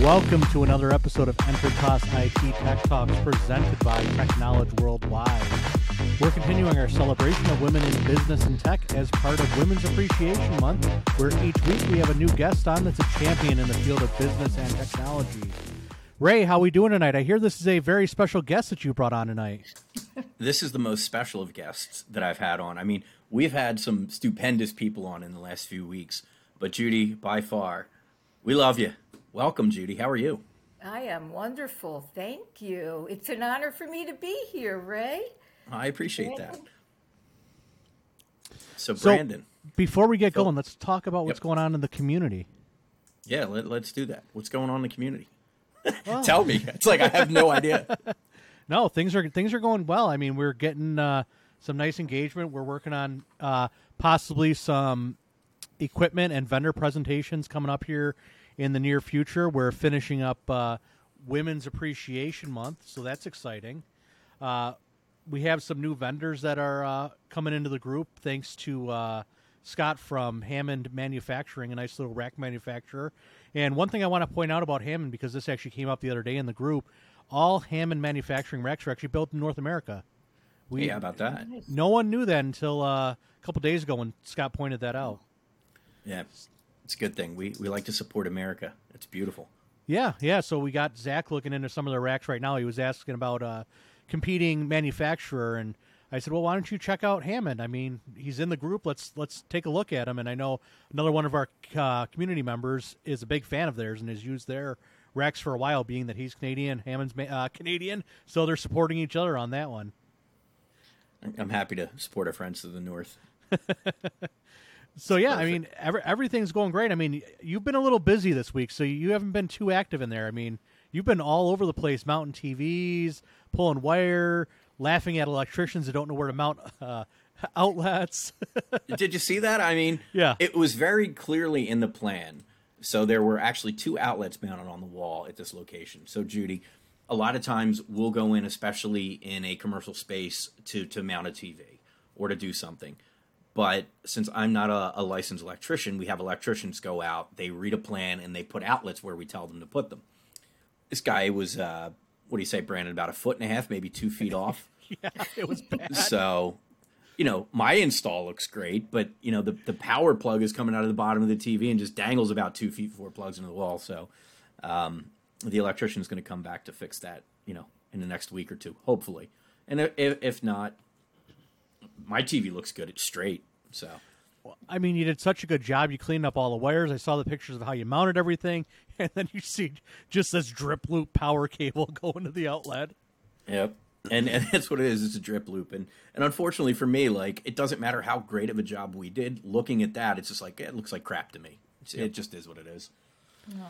Welcome to another episode of Entercos IT Tech Talks presented by Technology Worldwide. We're continuing our celebration of women in business and tech as part of Women's Appreciation Month, where each week we have a new guest on that's a champion in the field of business and technology. Ray, how are we doing tonight? I hear this is a very special guest that you brought on tonight. this is the most special of guests that I've had on. I mean, we've had some stupendous people on in the last few weeks, but Judy, by far, we love you. Welcome, Judy. How are you? I am wonderful. Thank you. It's an honor for me to be here, Ray. I appreciate that. So, Brandon. So, before we get going, let's talk about what's yep. going on in the community. Yeah, let, us do that. What's going on in the community? Oh. Tell me. It's like I have no idea. no, things are things are going well. I mean, we're getting uh, some nice engagement. We're working on uh, possibly some equipment and vendor presentations coming up here in the near future. We're finishing up uh, Women's Appreciation Month, so that's exciting. Uh, we have some new vendors that are uh, coming into the group, thanks to uh, Scott from Hammond Manufacturing, a nice little rack manufacturer. And one thing I want to point out about Hammond, because this actually came up the other day in the group, all Hammond Manufacturing racks are actually built in North America. We, yeah, about that. No one knew that until uh, a couple days ago when Scott pointed that out. Yeah, it's a good thing. We we like to support America. It's beautiful. Yeah, yeah. So we got Zach looking into some of the racks right now. He was asking about uh, competing manufacturer, and I said, "Well, why don't you check out Hammond? I mean, he's in the group. Let's let's take a look at him." And I know another one of our uh, community members is a big fan of theirs and has used their racks for a while, being that he's Canadian, Hammond's uh, Canadian, so they're supporting each other on that one. I'm happy to support our friends to the north. So yeah, Perfect. I mean, every, everything's going great. I mean, you've been a little busy this week, so you haven't been too active in there. I mean, you've been all over the place, mounting TVs, pulling wire, laughing at electricians that don't know where to mount uh, outlets. Did you see that? I mean, yeah, it was very clearly in the plan. So there were actually two outlets mounted on the wall at this location. So Judy, a lot of times we'll go in, especially in a commercial space, to to mount a TV or to do something. But since I'm not a, a, licensed electrician, we have electricians go out, they read a plan, and they put outlets where we tell them to put them. This guy was, uh, what do you say, Brandon, about a foot and a half, maybe two feet off. yeah, it was bad. So, you know, my install looks great, but, you know, the, the power plug is coming out of the bottom of the TV and just dangles about two feet before it plugs into the wall. So, um, the electrician is going to come back to fix that, you know, in the next week or two, hopefully. And if, if not, my TV looks good. It's straight. So, I mean, you did such a good job. You cleaned up all the wires. I saw the pictures of how you mounted everything, and then you see just this drip loop power cable going to the outlet. Yep. And, and that's what it is. It's a drip loop, and and unfortunately for me, like it doesn't matter how great of a job we did. Looking at that, it's just like it looks like crap to me. Yep. It just is what it is. Aww.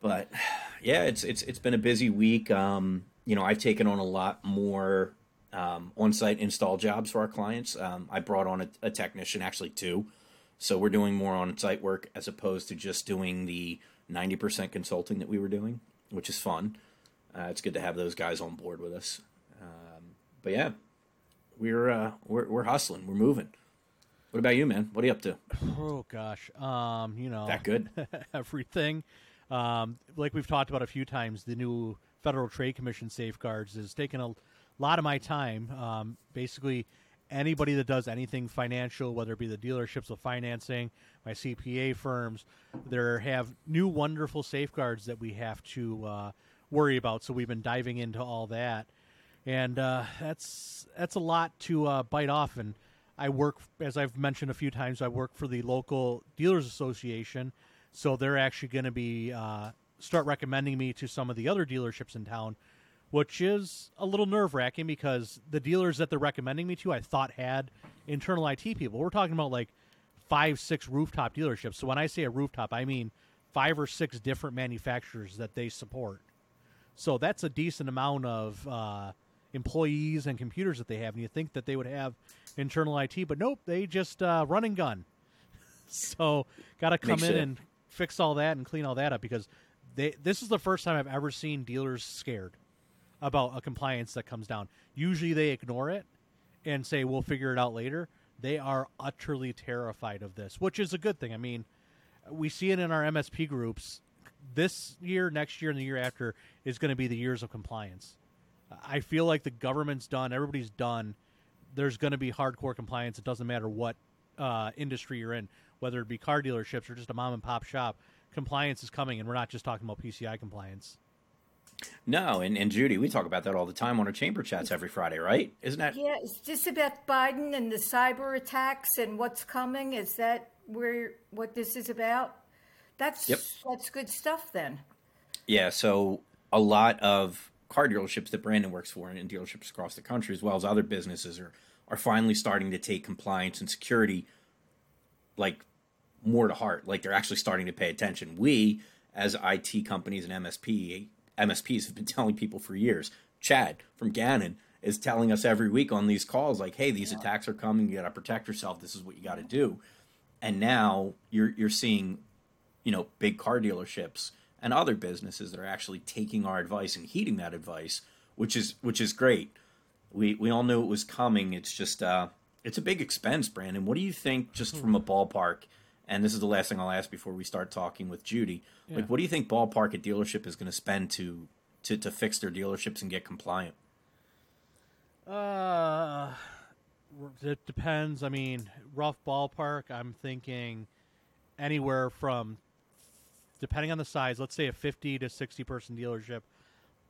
But yeah, it's it's it's been a busy week. Um, you know, I've taken on a lot more um, on-site install jobs for our clients. Um, I brought on a, a, technician, actually two, so we're doing more on-site work as opposed to just doing the 90% consulting that we were doing, which is fun. Uh, it's good to have those guys on board with us. Um, but yeah, we're, uh, we're we're hustling, we're moving. What about you, man? What are you up to? Oh gosh, um, you know that good. everything, um, like we've talked about a few times, the new Federal Trade Commission safeguards is taking a lot of my time. Um, basically, anybody that does anything financial, whether it be the dealerships with financing, my CPA firms, there have new wonderful safeguards that we have to uh, worry about. So we've been diving into all that, and uh, that's that's a lot to uh, bite off. And I work, as I've mentioned a few times, I work for the local dealers association, so they're actually going to be uh, start recommending me to some of the other dealerships in town which is a little nerve wracking because the dealers that they're recommending me to, I thought had internal IT people. We're talking about like five, six rooftop dealerships. So when I say a rooftop, I mean five or six different manufacturers that they support. So that's a decent amount of uh, employees and computers that they have. And you think that they would have internal IT, but nope, they just uh, run and gun. so got to come Makes in it. and fix all that and clean all that up because they. This is the first time I've ever seen dealers scared about a compliance that comes down. Usually they ignore it and say we'll figure it out later. They are utterly terrified of this, which is a good thing. I mean, we see it in our MSP groups. this year, next year, and the year after is going to be the years of compliance. I feel like the government's done, everybody's done. There's going to be hardcore compliance. It doesn't matter what uh, industry you're in, whether it be car dealerships or just a mom and pop shop. Compliance is coming, and we're not just talking about PCI compliance. No, and, and Judy, we talk about that all the time on our chamber chats every Friday, right? Isn't that? Yeah, it's just about Biden and the cyber attacks and what's coming. Is that where what this is about? That's Yep. that's good stuff then. Yeah, so a lot of car dealerships that Brandon works for and dealerships across the country, as well as other businesses, are are finally starting to take compliance and security like more to heart. Like they're actually starting to pay attention. We, as IT companies and MSP MSPs, have been telling people for years. Chad from Gannon is telling us every week on these calls, like, "Hey, these attacks are coming. You got to protect yourself. This is what you got to do." And now you're you're seeing you know, big car dealerships and other businesses that are actually taking our advice and heeding that advice, which is which is great. We we all knew it was coming. It's just uh it's a big expense, Brandon. What do you think just from a ballpark? And this is the last thing I'll ask before we start talking with Judy. Yeah. Like what do you think ballpark a dealership is going to spend to to to fix their dealerships and get compliant? Uh, it depends. I mean, rough ballpark. I'm thinking anywhere from, depending on the size. Let's say a fifty to sixty person dealership.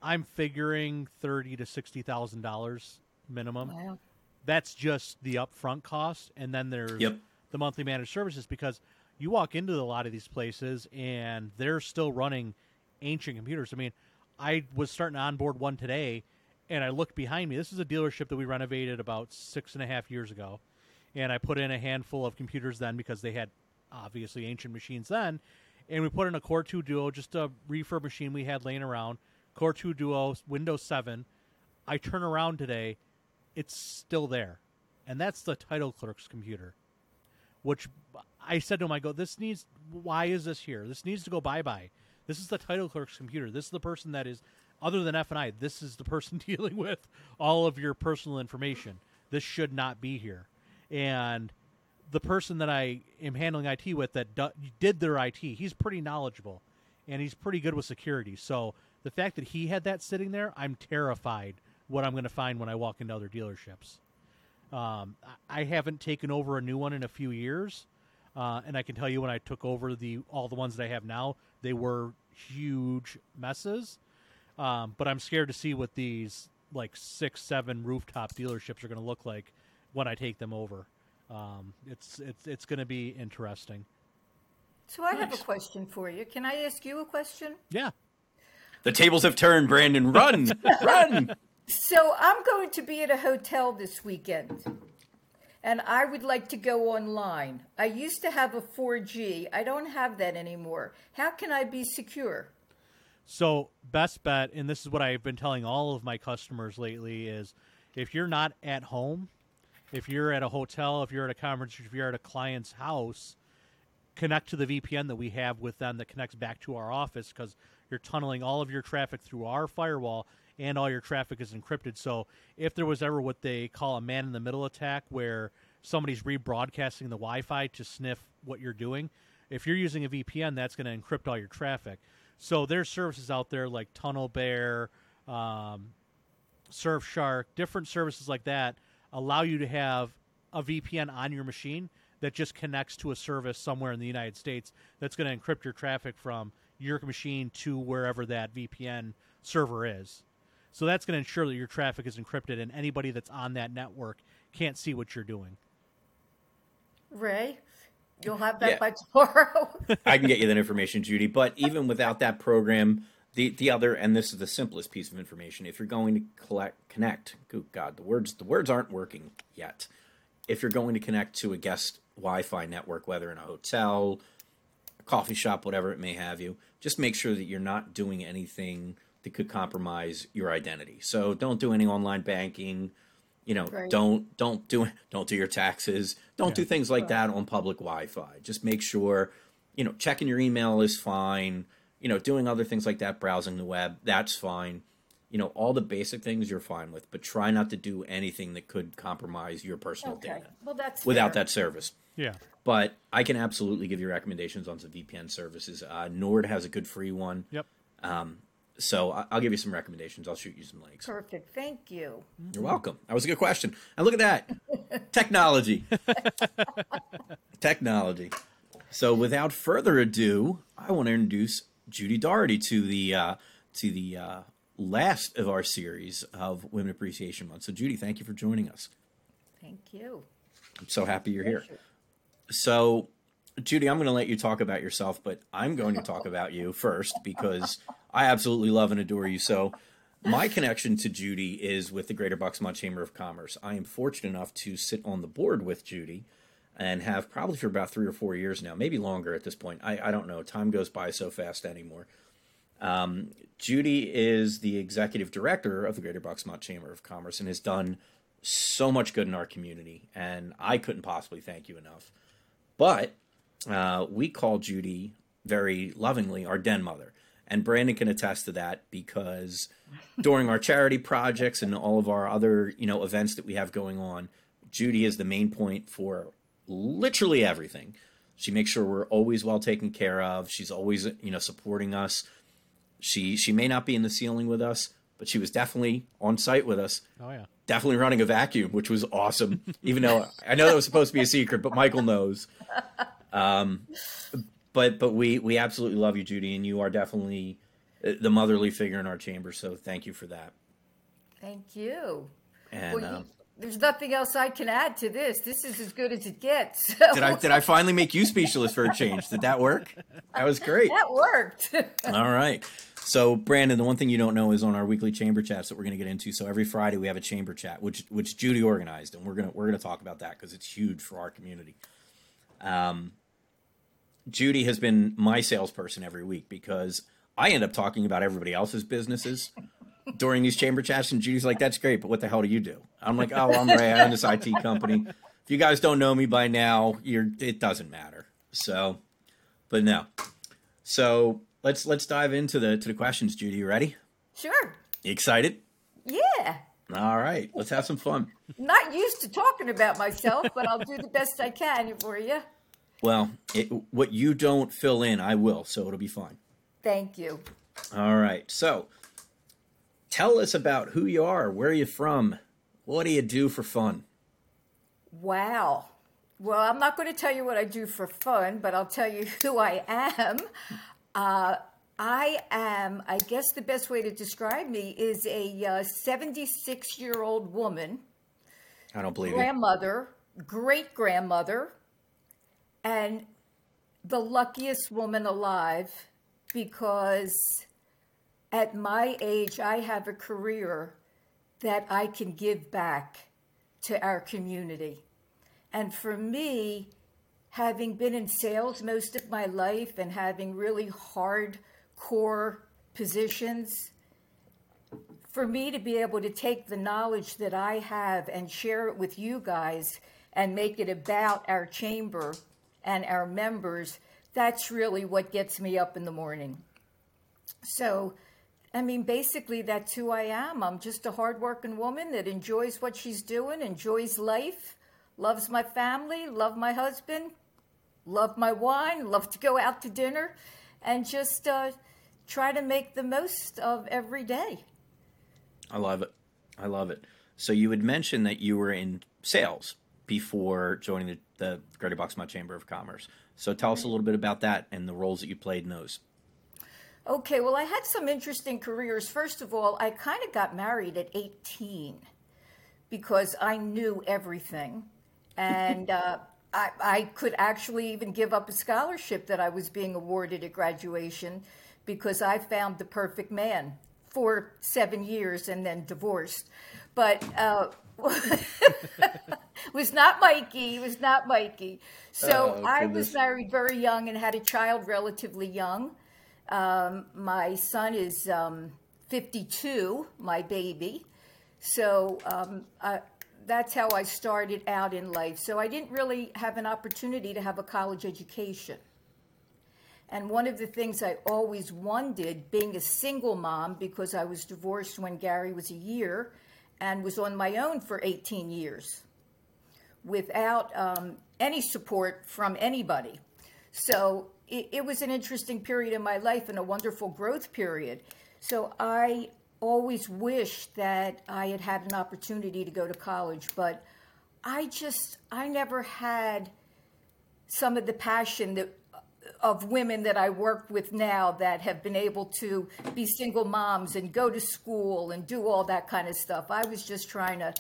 I'm figuring thirty to sixty thousand dollars minimum. Wow. That's just the upfront cost, and then there's Yep. The monthly managed services because you walk into a lot of these places and they're still running ancient computers. I mean, I was starting to onboard one today, and I looked behind me. This is a dealership that we renovated about six and a half years ago, and I put in a handful of computers then because they had obviously ancient machines then, and we put in a Core 2 Duo, just a refurb machine we had laying around, Core 2 Duo, Windows 7. I turn around today, it's still there, and that's the title clerk's computer which I said to him, I go, this needs, why is this here? This needs to go bye bye. This is the title clerk's computer. This is the person that is, other than F and I, this is the person dealing with all of your personal information. This should not be here. And the person that I am handling IT with that do, did their IT, he's pretty knowledgeable and he's pretty good with security. So the fact that he had that sitting there, I'm terrified what I'm going to find when I walk into other dealerships. Um, I I haven't taken over a new one in a few years, uh, and I can tell you when I took over the all the ones that I have now, they were huge messes. Um, but I'm scared to see what these like six, seven rooftop dealerships are going to look like when I take them over. Um, it's it's it's going to be interesting. So I have a question for you. Can I ask you a question? Yeah. The tables have turned, Brandon. Run, run. So I'm going to be at a hotel this weekend, and I would like to go online. I used to have a 4G. I don't have that anymore. How can I be secure? So best bet, and this is what I've been telling all of my customers lately, is if you're not at home, if you're at a hotel, if you're at a conference, if you're at a client's house, connect to the VPN that we have with them that connects back to our office because you're tunneling all of your traffic through our firewall and all your traffic is encrypted. So if there was ever what they call a man in the middle attack where somebody's rebroadcasting the Wi Fi to sniff what you're doing, if you're using a VPN, that's going to encrypt all your traffic. So there's services out there like Tunnel Bear, um, Surfshark, different services like that allow you to have a VPN on your machine that just connects to a service somewhere in the United States that's going to encrypt your traffic from your machine to wherever that VPN server is. So that's going to ensure that your traffic is encrypted and anybody that's on that network can't see what you're doing. Ray, you'll have that Yeah. by tomorrow. I can get you that information, Judy. But even without that program, the the other and this is the simplest piece of information. If you're going to collect connect, good God, the words the words aren't working yet. If you're going to connect to a guest Wi-Fi network, whether in a hotel, a coffee shop, whatever it may have you, just make sure that you're not doing anything that could compromise your identity. So don't do any online banking. You know, Right. don't don't do don't do your taxes. Don't do things like that on public Wi-Fi. Just make sure, you know, checking your email is fine. You know, doing other things like that, browsing the web, that's fine. you know, all the basic things you're fine with, but try not to do anything that could compromise your personal Okay. data Well, that's without fair. that service. Yeah. But I can absolutely give you recommendations on some VPN services. Uh, Nord has a good free one. Yep. So I- I'll give you some recommendations. I'll shoot you some links. Perfect. Thank you. You're welcome. That was a good question. And look at that technology. technology. So without further ado, I want to introduce Judy Doherty to the uh, to the uh, last of our series of Women Appreciation Month. So Judy, thank you for joining us. Thank you. I'm so happy you're here. So, Judy, I'm going to let you talk about yourself, but I'm going to talk about you first because I absolutely love and adore you. So, my connection to Judy is with the Greater BucksMont Chamber of Commerce. I am fortunate enough to sit on the board with Judy and have probably for about three or four years now, maybe longer at this point. I, I don't know. Time goes by so fast anymore. Um, Judy is the executive director of the Greater BucksMont Chamber of Commerce and has done so much good in our community, and I couldn't possibly thank you enough. But uh, we call Judy very lovingly our den mother, and Brandon can attest to that because during our charity projects and all of our other you know events that we have going on, Judy is the main point for literally everything. She makes sure we're always well taken care of. She's always you know supporting us. She she may not be in the ceiling with us, but she was definitely on site with us Oh yeah. definitely running a vacuum, which was awesome. Even though I know that was supposed to be a secret, but Michael knows. Um, but but we we absolutely love you, Judy, and you are definitely uh, the motherly figure in our chamber. So thank you for that. Thank you. And Well, you- um, there's nothing else I can add to this. This is as good as it gets. So did I did I finally make you speechless for a change? Did that work? That was great. that worked. All right. So, Brandon, the one thing you don't know is on our weekly chamber chats that we're going to get into. So every Friday we have a chamber chat, which which Judy organized, and we're gonna we're gonna talk about that because it's huge for our community. Um, Judy has been my salesperson every week because I end up talking about everybody else's businesses during these chamber chats, and Judy's like, "That's great, but what the hell do you do?" I'm like, "Oh, I'm Ray. I own this IT company. If you guys don't know me by now, you're it doesn't matter." So, but no. So let's let's dive into the to the questions, Judy. You ready? sure. You excited? Yeah. All right, let's have some fun. Not used to talking about myself, but I'll do the best I can for you. Well, it, what you don't fill in, I will, so it'll be fine. Thank you. All right, so tell us about who you are, where you're you from, what do you do for fun? Wow. Well, I'm not going to tell you what I do for fun, but I'll tell you who I am. Uh, I am, I guess the best way to describe me is a 76 year old woman, I don't believe it. grandmother, great grandmother, and the luckiest woman alive because at my age, I have a career that I can give back to our community. And for me, having been in sales most of my life and having really hard core positions, for me to be able to take the knowledge that I have and share it with you guys and make it about our chamber and our members, that's really what gets me up in the morning. So, I mean, basically, that's who I am. I'm just a hardworking woman that enjoys what she's doing, enjoys life, loves my family, love my husband, love my wine, love to go out to dinner, and just uh, try to make the most of every day. I love it. I love it. So you had mentioned that you were in sales before joining the, the Greater BucksMont Chamber of Commerce. So tell us a little bit about that and the roles that you played in those. Okay, well, I had some interesting careers. First of all, I kind of got married at 18 because I knew everything. And uh, I, I could actually even give up a scholarship that I was being awarded at graduation because I found the perfect man for seven years and then divorced. But uh, was not Mikey. It was not Mikey. So Oh, I was married very young and had a child relatively young. Um, my son is um, 52, my baby. So um, I, that's how I started out in life. So I didn't really have an opportunity to have a college education. And one of the things I always wanted, being a single mom, because I was divorced when Gary was a year and was on my own for 18 years without um, any support from anybody. So it, it was an interesting period in my life and a wonderful growth period. So I always wished that I had had an opportunity to go to college, but I just, I never had some of the passion that of women that I work with now that have been able to be single moms and go to school and do all that kind of stuff. I was just trying to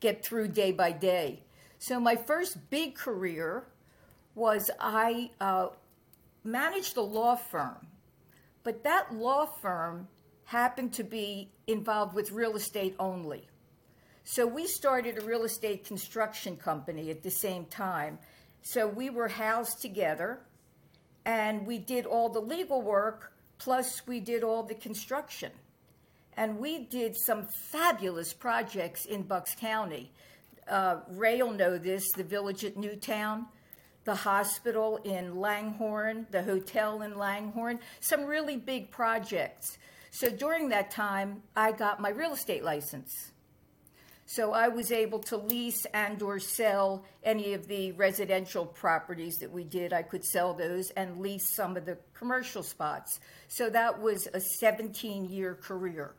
get through day by day. So my first big career was I uh, managed a law firm, but that law firm happened to be involved with real estate only. So we started a real estate construction company at the same time. So we were housed together and we did all the legal work, plus we did all the construction. And we did some fabulous projects in Bucks County. Uh, Ray will know this, the village at Newtown, the hospital in Langhorne, the hotel in Langhorne, some really big projects. So during that time, I got my real estate license. So I was able to lease and or sell any of the residential properties that we did. I could sell those and lease some of the commercial spots. So that was a 17 year career.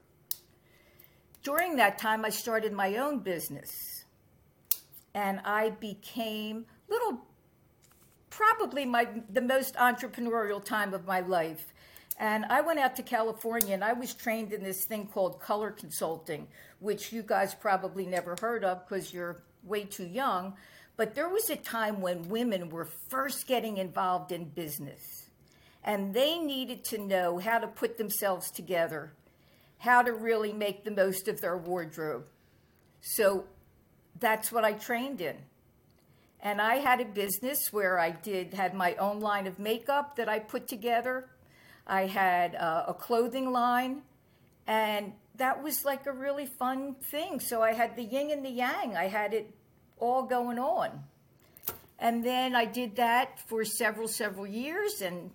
During that time, I started my own business and I became little probably my the most entrepreneurial time of my life and I went out to California and I was trained in this thing called color consulting, which you guys probably never heard of because you're way too young. But there was a time when women were first getting involved in business and they needed to know how to put themselves together, how to really make the most of their wardrobe. So that's what I trained in. And I had a business where I did had my own line of makeup that I put together I had uh, a clothing line, and that was like a really fun thing. So I had the yin and the yang, I had it all going on. And then I did that for several, several years. And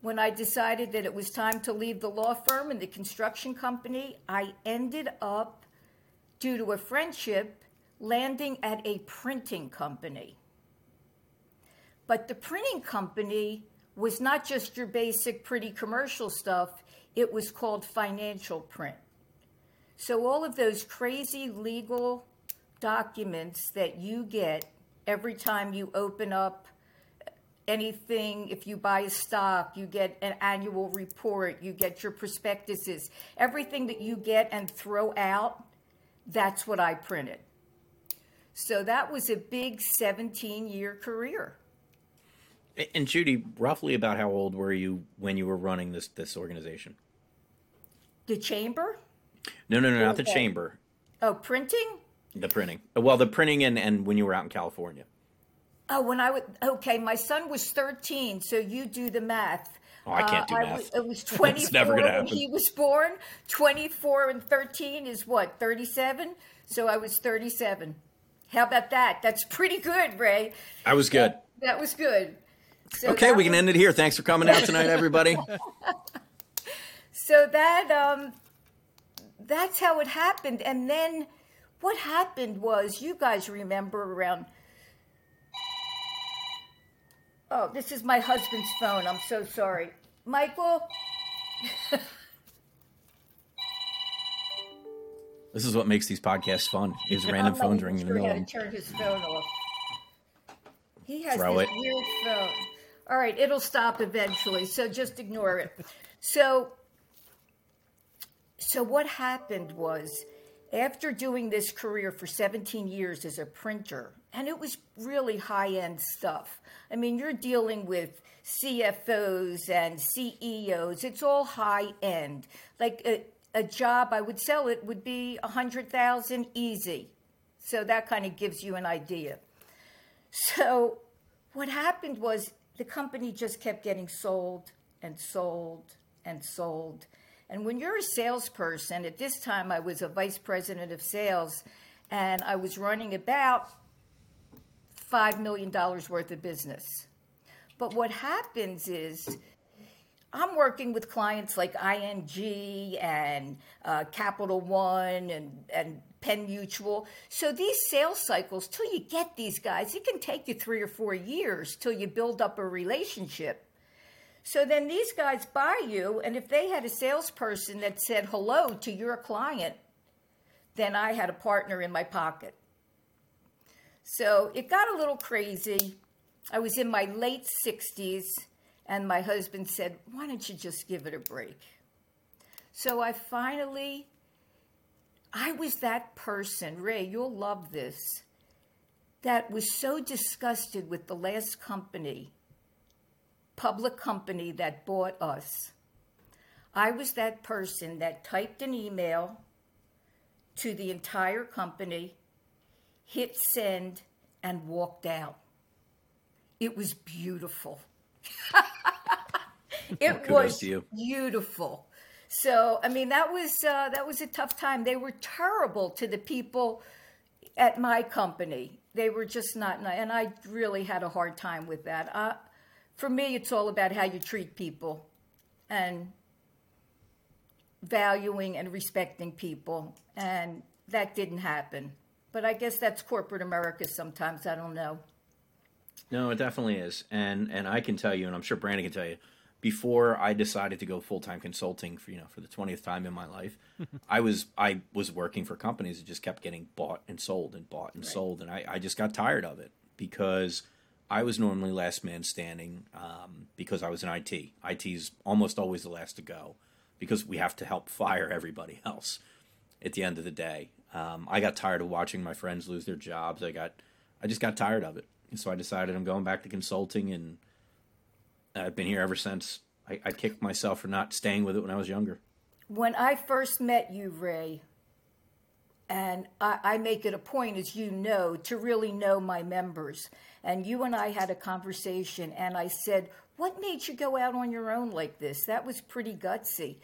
when I decided that it was time to leave the law firm and the construction company, I ended up, due to a friendship, landing at a printing company. But the printing company was not just your basic pretty commercial stuff, it was called financial print. So, all of those crazy legal documents that you get every time you open up anything, if you buy a stock, you get an annual report, you get your prospectuses, everything that you get and throw out, that's what I printed. So, that was a big 17 year career. And Judy, roughly about how old were you when you were running this this organization? The chamber? No, no, no, not the chamber. Oh, printing? The printing. Well, the printing and and when you were out in California. Oh, when I was okay, my son was 13, so you do the math. Oh, I can't do uh, math. Was, it was 24 when he was born. 24 and 13 is what? 37? So I was 37. How about that? That's pretty good, Ray. I was good. That, that was good. So okay, we can was... end it here. Thanks for coming out tonight, everybody. so that um, that's how it happened, and then what happened was you guys remember around. Oh, this is my husband's phone. I'm so sorry, Michael. this is what makes these podcasts fun: is random phones ringing in the middle. Turn his phone off. He has Throw this it. weird phone. All right, it'll stop eventually, so just ignore it. So, so what happened was, after doing this career for 17 years as a printer, and it was really high end stuff. I mean, you're dealing with CFOs and CEOs. It's all high end. Like a, a job, I would sell it would be a hundred thousand easy. So that kind of gives you an idea. So what happened was the company just kept getting sold and sold and sold. And when you're a salesperson, at this time I was a vice president of sales and I was running about $5 million worth of business. But what happens is I'm working with clients like ING and uh, Capital One and, and Penn Mutual. So these sales cycles, till you get these guys, it can take you three or four years till you build up a relationship. So then these guys buy you, and if they had a salesperson that said hello to your client, then I had a partner in my pocket. So it got a little crazy. I was in my late 60s, and my husband said, Why don't you just give it a break? So I finally, I was that person, Ray, you'll love this, that was so disgusted with the last company, public company that bought us. I was that person that typed an email to the entire company, hit send, and walked out. It was beautiful. it was beautiful. So, I mean, that was uh, that was a tough time. They were terrible to the people at my company. They were just not nice, and I really had a hard time with that. Uh, for me, it's all about how you treat people, and valuing and respecting people, and that didn't happen. But I guess that's corporate America sometimes. I don't know. No, it definitely is, and and I can tell you, and I'm sure Brandon can tell you. Before I decided to go full time consulting for you know for the twentieth time in my life, I was I was working for companies that just kept getting bought and sold and bought and sold, and I, I just got tired of it because I was normally last man standing um, because I was in IT. IT's almost always the last to go because we have to help fire everybody else at the end of the day. Um, I got tired of watching my friends lose their jobs. I got, I just got tired of it, and so I decided I'm going back to consulting, and I've been here ever since. I, I kicked myself for not staying with it when I was younger. When I first met you, Ray, and I, I make it a point, as you know, to really know my members. And you and I had a conversation, and I said, What made you go out on your own like this? That was pretty gutsy.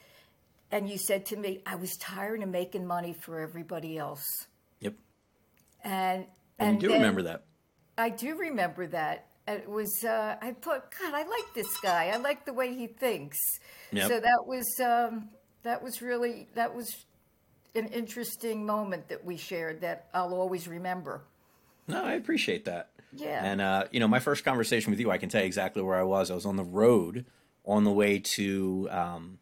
And you said to me, I was tired of making money for everybody else. Yep, And and, you do then- remember that. I do remember that. It was uh, I thought, God, I like this guy. I like the way he thinks. Yep. So that was um, that was really that was an interesting moment that we shared that I'll always remember. No, I appreciate that. Yeah. And uh, you know, my first conversation with you, I can tell you exactly where I was. I was on the road on the way to um,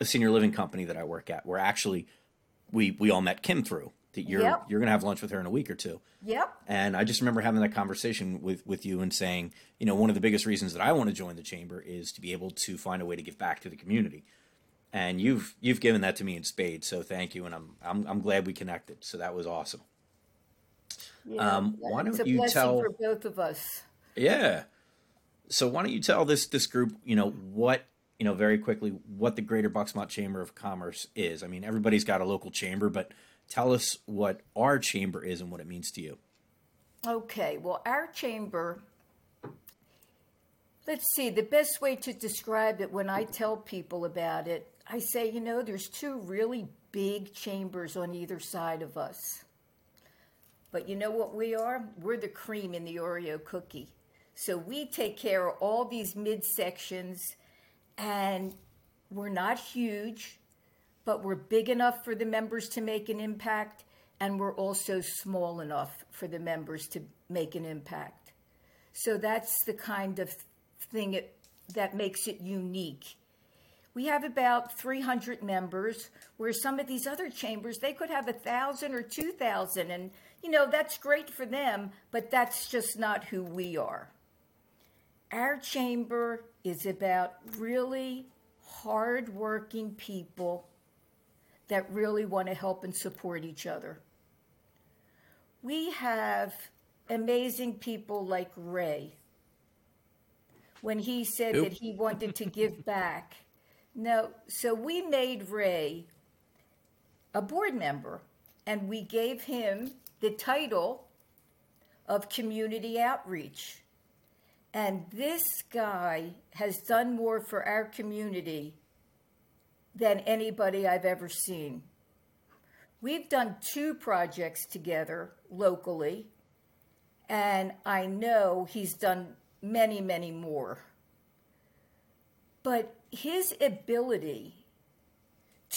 a senior living company that I work at, where actually we we all met Kim through. That you're Yep. you're gonna have lunch with her in a week or two. Yep. And I just remember having that conversation with, with you and saying, you know, one of the biggest reasons that I want to join the chamber is to be able to find a way to give back to the community. And you've you've given that to me in spades, so thank you. And I'm I'm, I'm glad we connected. So that was awesome. Yeah. Um, why don't a you tell- for both of us. Yeah. So why don't you tell this this group, you know, what you know very quickly what the Greater BucksMont Chamber of Commerce is? I mean, everybody's got a local chamber, but tell us what our chamber is and what it means to you. Okay, well, our chamber, let's see, the best way to describe it when I tell people about it, I say, you know, there's two really big chambers on either side of us. But you know what we are? We're the cream in the Oreo cookie. So we take care of all these midsections, and we're not huge, but we're big enough for the members to make an impact, and we're also small enough for the members to make an impact. So that's the kind of thing it, that makes it unique. We have about 300 members, where some of these other chambers, they could have a 1,000 or 2,000. And, you know, that's great for them, but that's just not who we are. Our chamber is about really hardworking people that really want to help and support each other. We have amazing people like Ray. When he said Who? that he wanted to give back. No, so we made Ray a board member and we gave him the title of community outreach. And this guy has done more for our community than anybody I've ever seen. We've done two projects together locally, and I know he's done many, many more. But his ability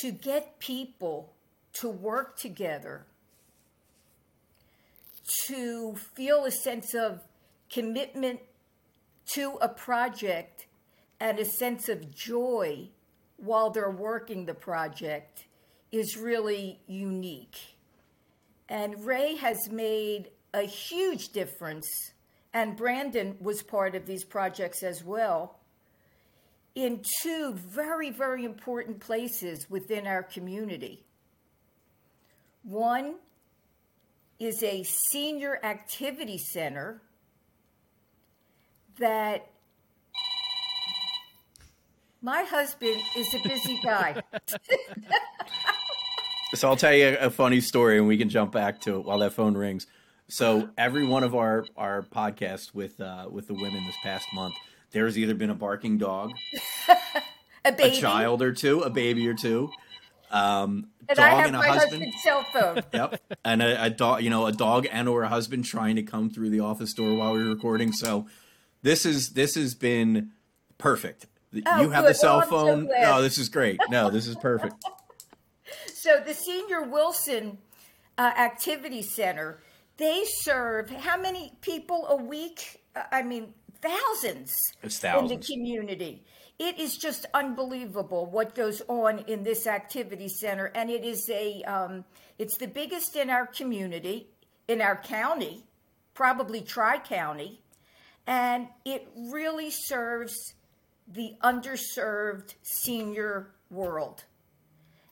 to get people to work together, to feel a sense of commitment to a project and a sense of joy while they're working the project is really unique. And Ray has made a huge difference, and Brandon was part of these projects as well, in two very, very important places within our community. One is a senior activity center that my husband is a busy guy. so I'll tell you a funny story, and we can jump back to it while that phone rings. So every one of our our podcasts with uh, with the women this past month, there's either been a barking dog, a a child or two, a baby or two, um, and dog I have and a my husband. husband's cell phone. Yep, and a, a dog, you know, a dog and or a husband trying to come through the office door while we were recording. So this is this has been perfect. Oh, you have good. the cell Well, so phone. glad. oh, this is great. No, this is perfect. So the Senior Wilson uh, Activity Center, they serve how many people a week? Uh, I mean, thousands, It's thousands. in the community. It is just unbelievable what goes on in this activity center, and it is a um, it's the biggest in our community, in our county, probably tri county, and it really serves the underserved senior world.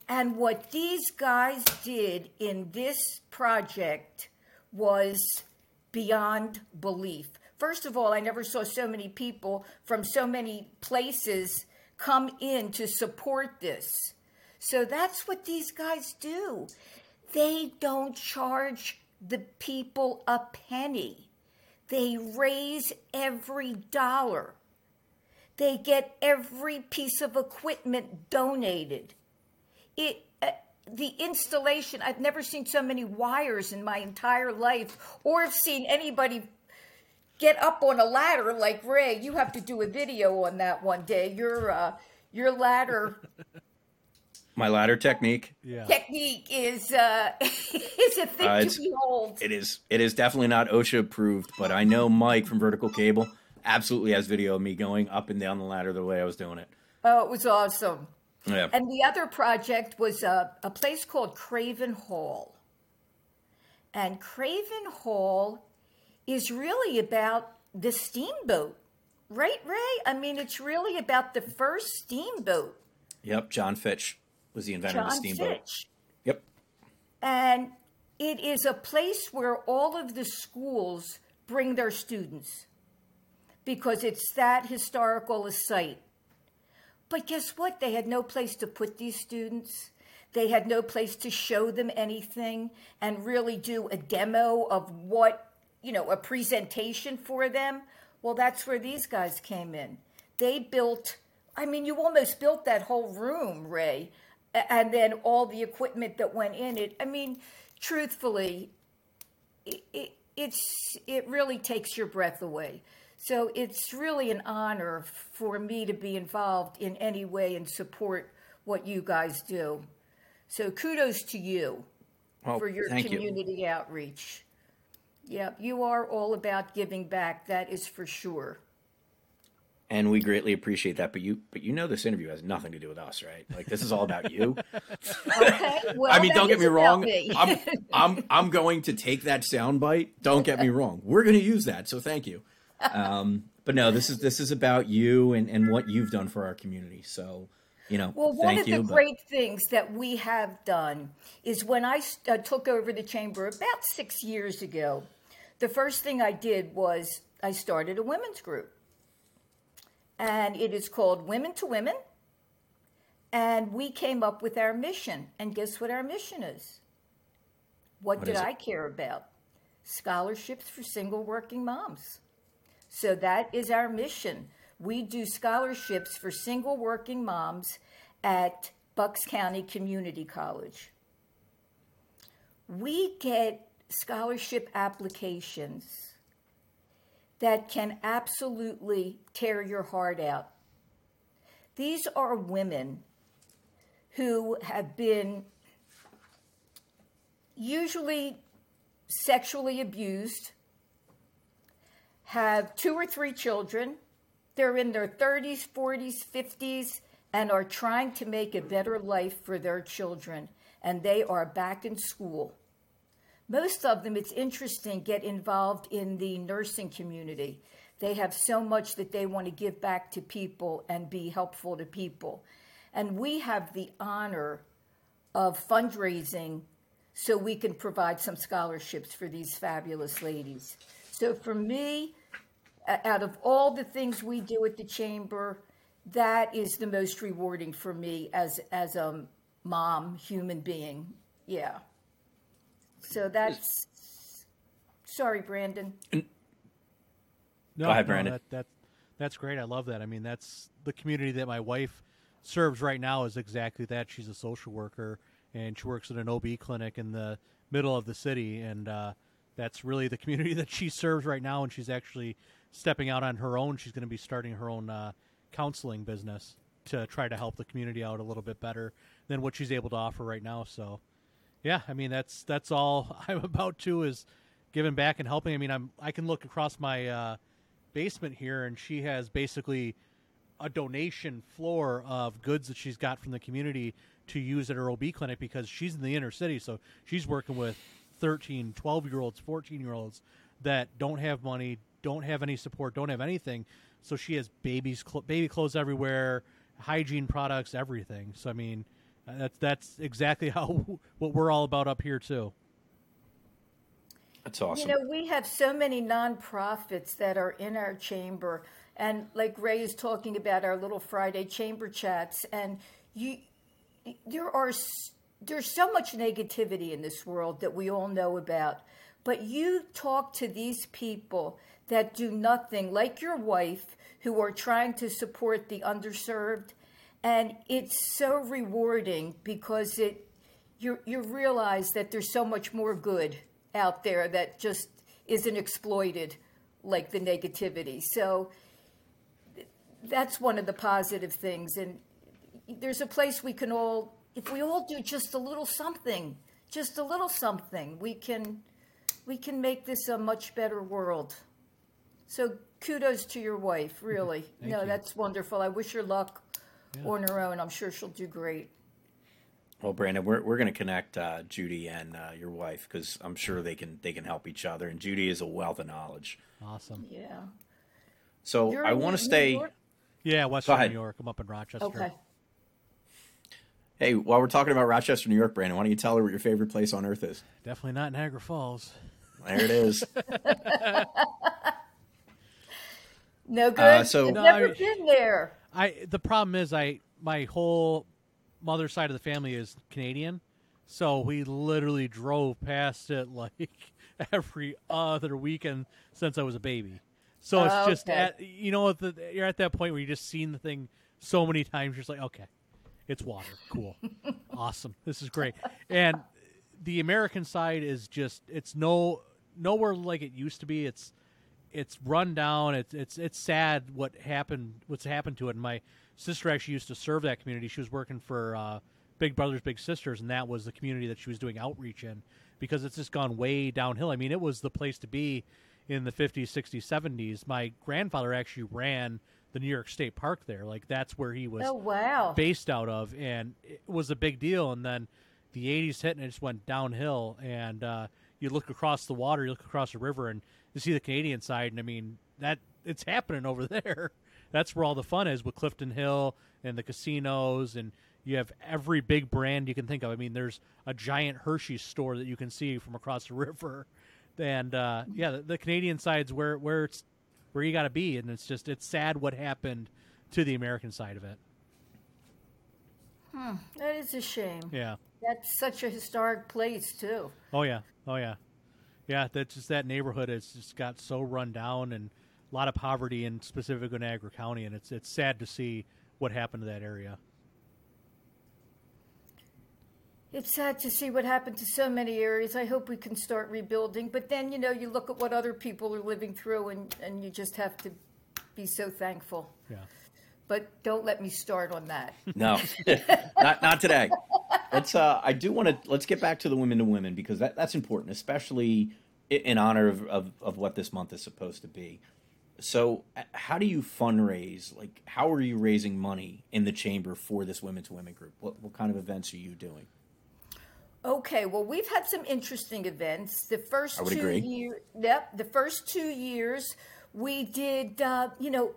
And what these guys did in this project was beyond belief. First of all, I never saw so many people from so many places come in to support this. So that's what these guys do. They don't charge the people a penny, they raise every dollar. They get every piece of equipment donated. It uh, the installation, I've never seen so many wires in my entire life or have seen anybody get up on a ladder like Ray. You have to do a video on that one day. Your uh, your ladder My ladder technique. Yeah. technique is uh, is a thing Uh, to behold. It is. It is definitely not OSHA approved, but I know Mike from Vertical Cable absolutely has video of me going up and down the ladder the way I was doing it. Oh, it was awesome. Yeah. And the other project was a, a place called Craven Hall. And Craven Hall is really about the steamboat, right, Ray? I mean, it's really about the first steamboat, Yep. John Fitch was the inventor of the John steamboat. Fitch. Yep. And it is a place where all of the schools bring their students because it's that historical a site. But guess what? They had no place to put these students. They had no place to show them anything and really do a demo of what, you know, a presentation for them. Well, that's where these guys came in. They built, I mean, you almost built that whole room, Ray, and then all the equipment that went in it. I mean, truthfully, it, it, it's it really takes your breath away. So it's really an honor for me to be involved in any way and support what you guys do. So kudos to you Well, for your thank you. community outreach. Yep, you are all about giving back. That is for sure. And we greatly appreciate that. But you, but you know, this interview has nothing to do with us, right? Like this is all about you. Okay. Well, I mean, don't get me wrong. me. I'm, I'm, I'm going to take that soundbite. Don't get me wrong. We're going to use that. So thank you. Um, but no, this is this is about you and, and what you've done for our community. So, you know, Well, one of you. the but- great things that we have done is when I uh, took over the chamber about six years ago, the first thing I did was I started a women's group. And it is called Women to Women. And we came up with our mission. And guess what our mission is? What, What did is? I care about? Scholarships for single working moms. So that is our mission. We do scholarships for single working moms at Bucks County Community College. We get scholarship applications that can absolutely tear your heart out. These are women who have been usually sexually abused, have two or three children, they're in their 30s, 40s, 50s, and are trying to make a better life for their children, and they are back in school. Most of them, it's interesting, get involved in the nursing community. They have so much that they want to give back to people and be helpful to people. And we have the honor of fundraising so we can provide some scholarships for these fabulous ladies. So for me, out of all the things we do at the chamber, that is the most rewarding for me as as a mom, human being. Yeah. So that's sorry, Brandon. No, Go ahead, no, Brandon. that, that, that's great. I love that. I mean, that's the community that my wife serves right now is exactly that. She's a social worker and she works at an OB clinic in the middle of the city, and uh, that's really the community that she serves right now. And she's actually stepping out on her own. She's going to be starting her own uh, counseling business to try to help the community out a little bit better than what she's able to offer right now. So, yeah, I mean that's that's all I'm about to is giving back and helping. I mean, I'm I can look across my uh, basement here, and she has basically a donation floor of goods that she's got from the community to use at her OB clinic because she's in the inner city. So she's working with 13, 12 year olds, 14 year olds that don't have money, don't have any support, don't have anything. So she has babies, cl- baby clothes everywhere, hygiene products, everything. So I mean, uh, that's that's exactly how what we're all about up here too. That's awesome. You know, we have so many nonprofits that are in our chamber, and like Ray is talking about our little Friday chamber chats, and you, there are there's so much negativity in this world that we all know about, but you talk to these people that do nothing, like your wife, who are trying to support the underserved, and it's so rewarding because it you you realize that there's so much more good out there that just isn't exploited like the negativity. So that's one of the positive things and there's a place we can all if we all do just a little something, just a little something, we can we can make this a much better world. So kudos to your wife, really. no, you. that's wonderful. I wish her luck on her own. I'm sure she'll do great. Well, Brandon, we're we're going to connect uh, Judy and uh, your wife because I'm sure they can they can help each other. And Judy is a wealth of knowledge. Awesome. Yeah. So You're I want to stay. York? Yeah, Western ahead. New York. I'm up in Rochester. Okay. Hey, while we're talking about Rochester, New York, Brandon, why don't you tell her what your favorite place on earth is? Definitely not Niagara Falls. There it is. No good. Uh, so- I've No, never I- been there. I the problem is I my whole mother side of the family is Canadian, so we literally drove past it like every other weekend since I was a baby. So it's just Okay. at you know at the, you're at that point where you just seen the thing so many times. You're just like, okay, it's water, cool, awesome, this is great. And the American side is just it's no nowhere like it used to be. It's it's run down. It's it's it's sad what happened. What's happened to it. And my sister actually used to serve that community. She was working for uh, Big Brothers Big Sisters, and that was the community that she was doing outreach in because it's just gone way downhill. I mean, it was the place to be in the 50s, 60s, 70s. My grandfather actually ran the New York State Park there. Like that's where he was Oh wow. based out of, and it was a big deal. And then the '80s hit, and it just went downhill. And uh, you look across the water, you look across the river, and you see the Canadian side. And I mean, that it's happening over there. That's where all the fun is with Clifton Hill and the casinos, and you have every big brand you can think of. I mean, there's a giant Hershey store that you can see from across the river. And uh, yeah, the, the Canadian side's where where it's where you got to be, and it's just it's sad what happened to the American side of it. That is a shame. Yeah. That's such a historic place too. Oh yeah. Oh yeah. Yeah. That's just that neighborhood has just got so run down and a lot of poverty in specific in Niagara County, and it's it's sad to see what happened to that area. it's sad to see what happened to so many areas. I hope we can start rebuilding. But then, you know, you look at what other people are living through, and, and you just have to be so thankful. Yeah. But don't let me start on that. No, not not today. Let's. Uh, I do want to. Let's get back to the women to women because that, that's important, especially in honor of, of, of what this month is supposed to be. So, how do you fundraise? Like, how are you raising money in the chamber for this women to women group? What what kind of events are you doing? Okay, well, we've had some interesting events. The first two years, yep, the first two years we did, uh, you know,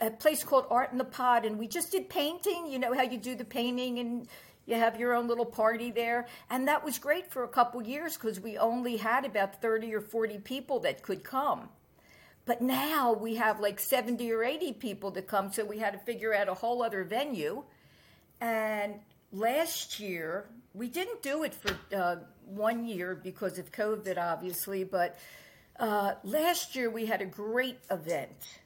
a place called Art in the Pod, and we just did painting. You know how you do the painting and you have your own little party there, and that was great for a couple years because we only had about thirty or forty people that could come. But now we have like seventy or eighty people to come, so we had to figure out a whole other venue. And last year we didn't do it for uh, one year because of COVID, obviously, but uh, last year we had a great event.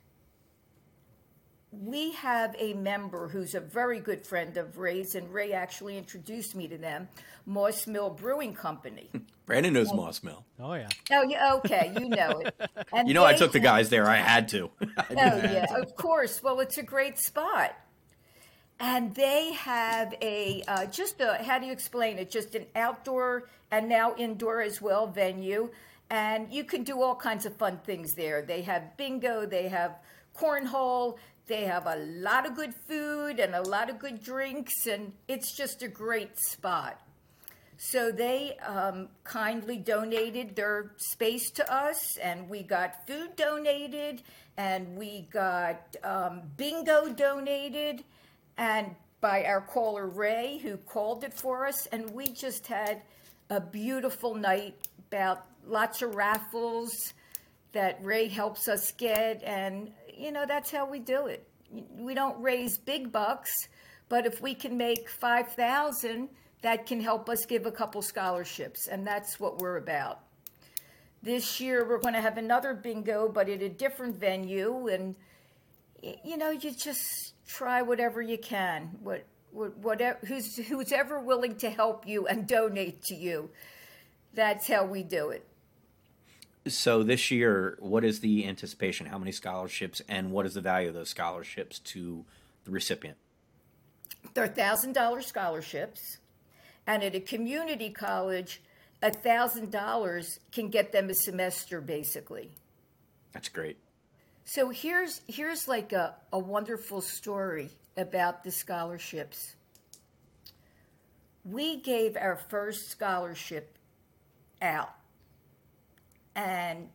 We have a member who's a very good friend of Ray's, and Ray actually introduced me to them, Moss Mill Brewing Company. Brandon knows Moss Mill. Oh yeah. Oh yeah. Okay, you know it. And you know, I took the guys there. I had to. I oh yeah, to. of course. Well, it's a great spot and they have a uh, just a how do you explain it just an outdoor and now indoor as well venue and you can do all kinds of fun things there they have bingo they have cornhole they have a lot of good food and a lot of good drinks and it's just a great spot so they um, kindly donated their space to us and we got food donated and we got um, bingo donated and by our caller Ray, who called it for us. And we just had a beautiful night about lots of raffles that Ray helps us get. And, you know, that's how we do it. We don't raise big bucks, but if we can make 5,000, that can help us give a couple scholarships. And that's what we're about. This year, we're going to have another bingo, but at a different venue. And, you know, you just try whatever you can. What, what, whatever, who's, who's ever willing to help you and donate to you. That's how we do it. So this year, what is the anticipation? How many scholarships, and what is the value of those scholarships to the recipient? They're thousand dollar scholarships, and at a community college, a thousand dollars can get them a semester, basically. That's great. So here's here's like a, a wonderful story about the scholarships. We gave our first scholarship out, and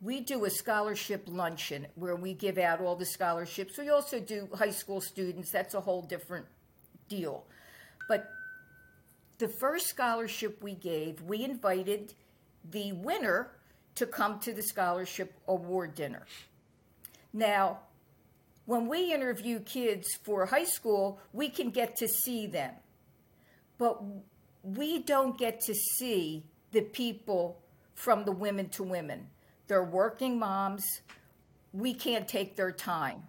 we do a scholarship luncheon where we give out all the scholarships. We also do high school students, that's a whole different deal. But the first scholarship we gave, we invited the winner to come to the scholarship award dinner. Now, when we interview kids for high school, we can get to see them. But we don't get to see the people from the women to women. They're working moms. We can't take their time.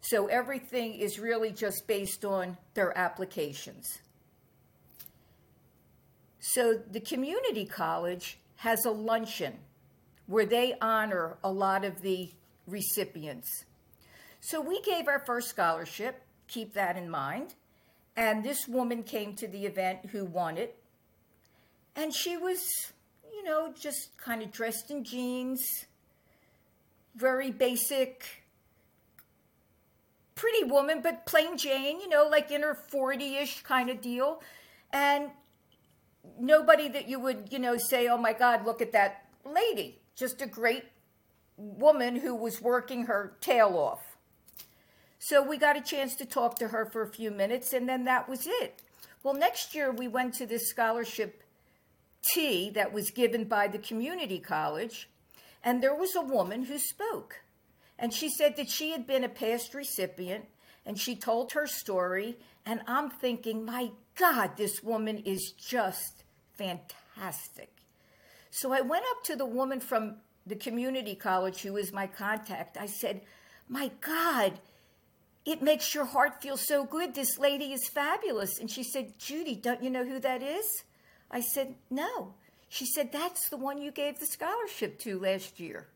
So everything is really just based on their applications. So the community college has a luncheon where they honor a lot of the recipients. So we gave our first scholarship, keep that in mind. And this woman came to the event who won it. And she was, you know, just kind of dressed in jeans, very basic, pretty woman, but plain Jane, you know, like in her 40 ish kind of deal. And nobody that you would, you know, say, oh my God, look at that lady. Just a great woman who was working her tail off. So we got a chance to talk to her for a few minutes, and then that was it. Well, next year we went to this scholarship tea that was given by the community college, and there was a woman who spoke. And she said that she had been a past recipient, and she told her story. And I'm thinking, my God, this woman is just fantastic. So I went up to the woman from the community college who was my contact, I said, My God, it makes your heart feel so good. This lady is fabulous. And she said, Judy, don't you know who that is? I said, No. She said, That's the one you gave the scholarship to last year.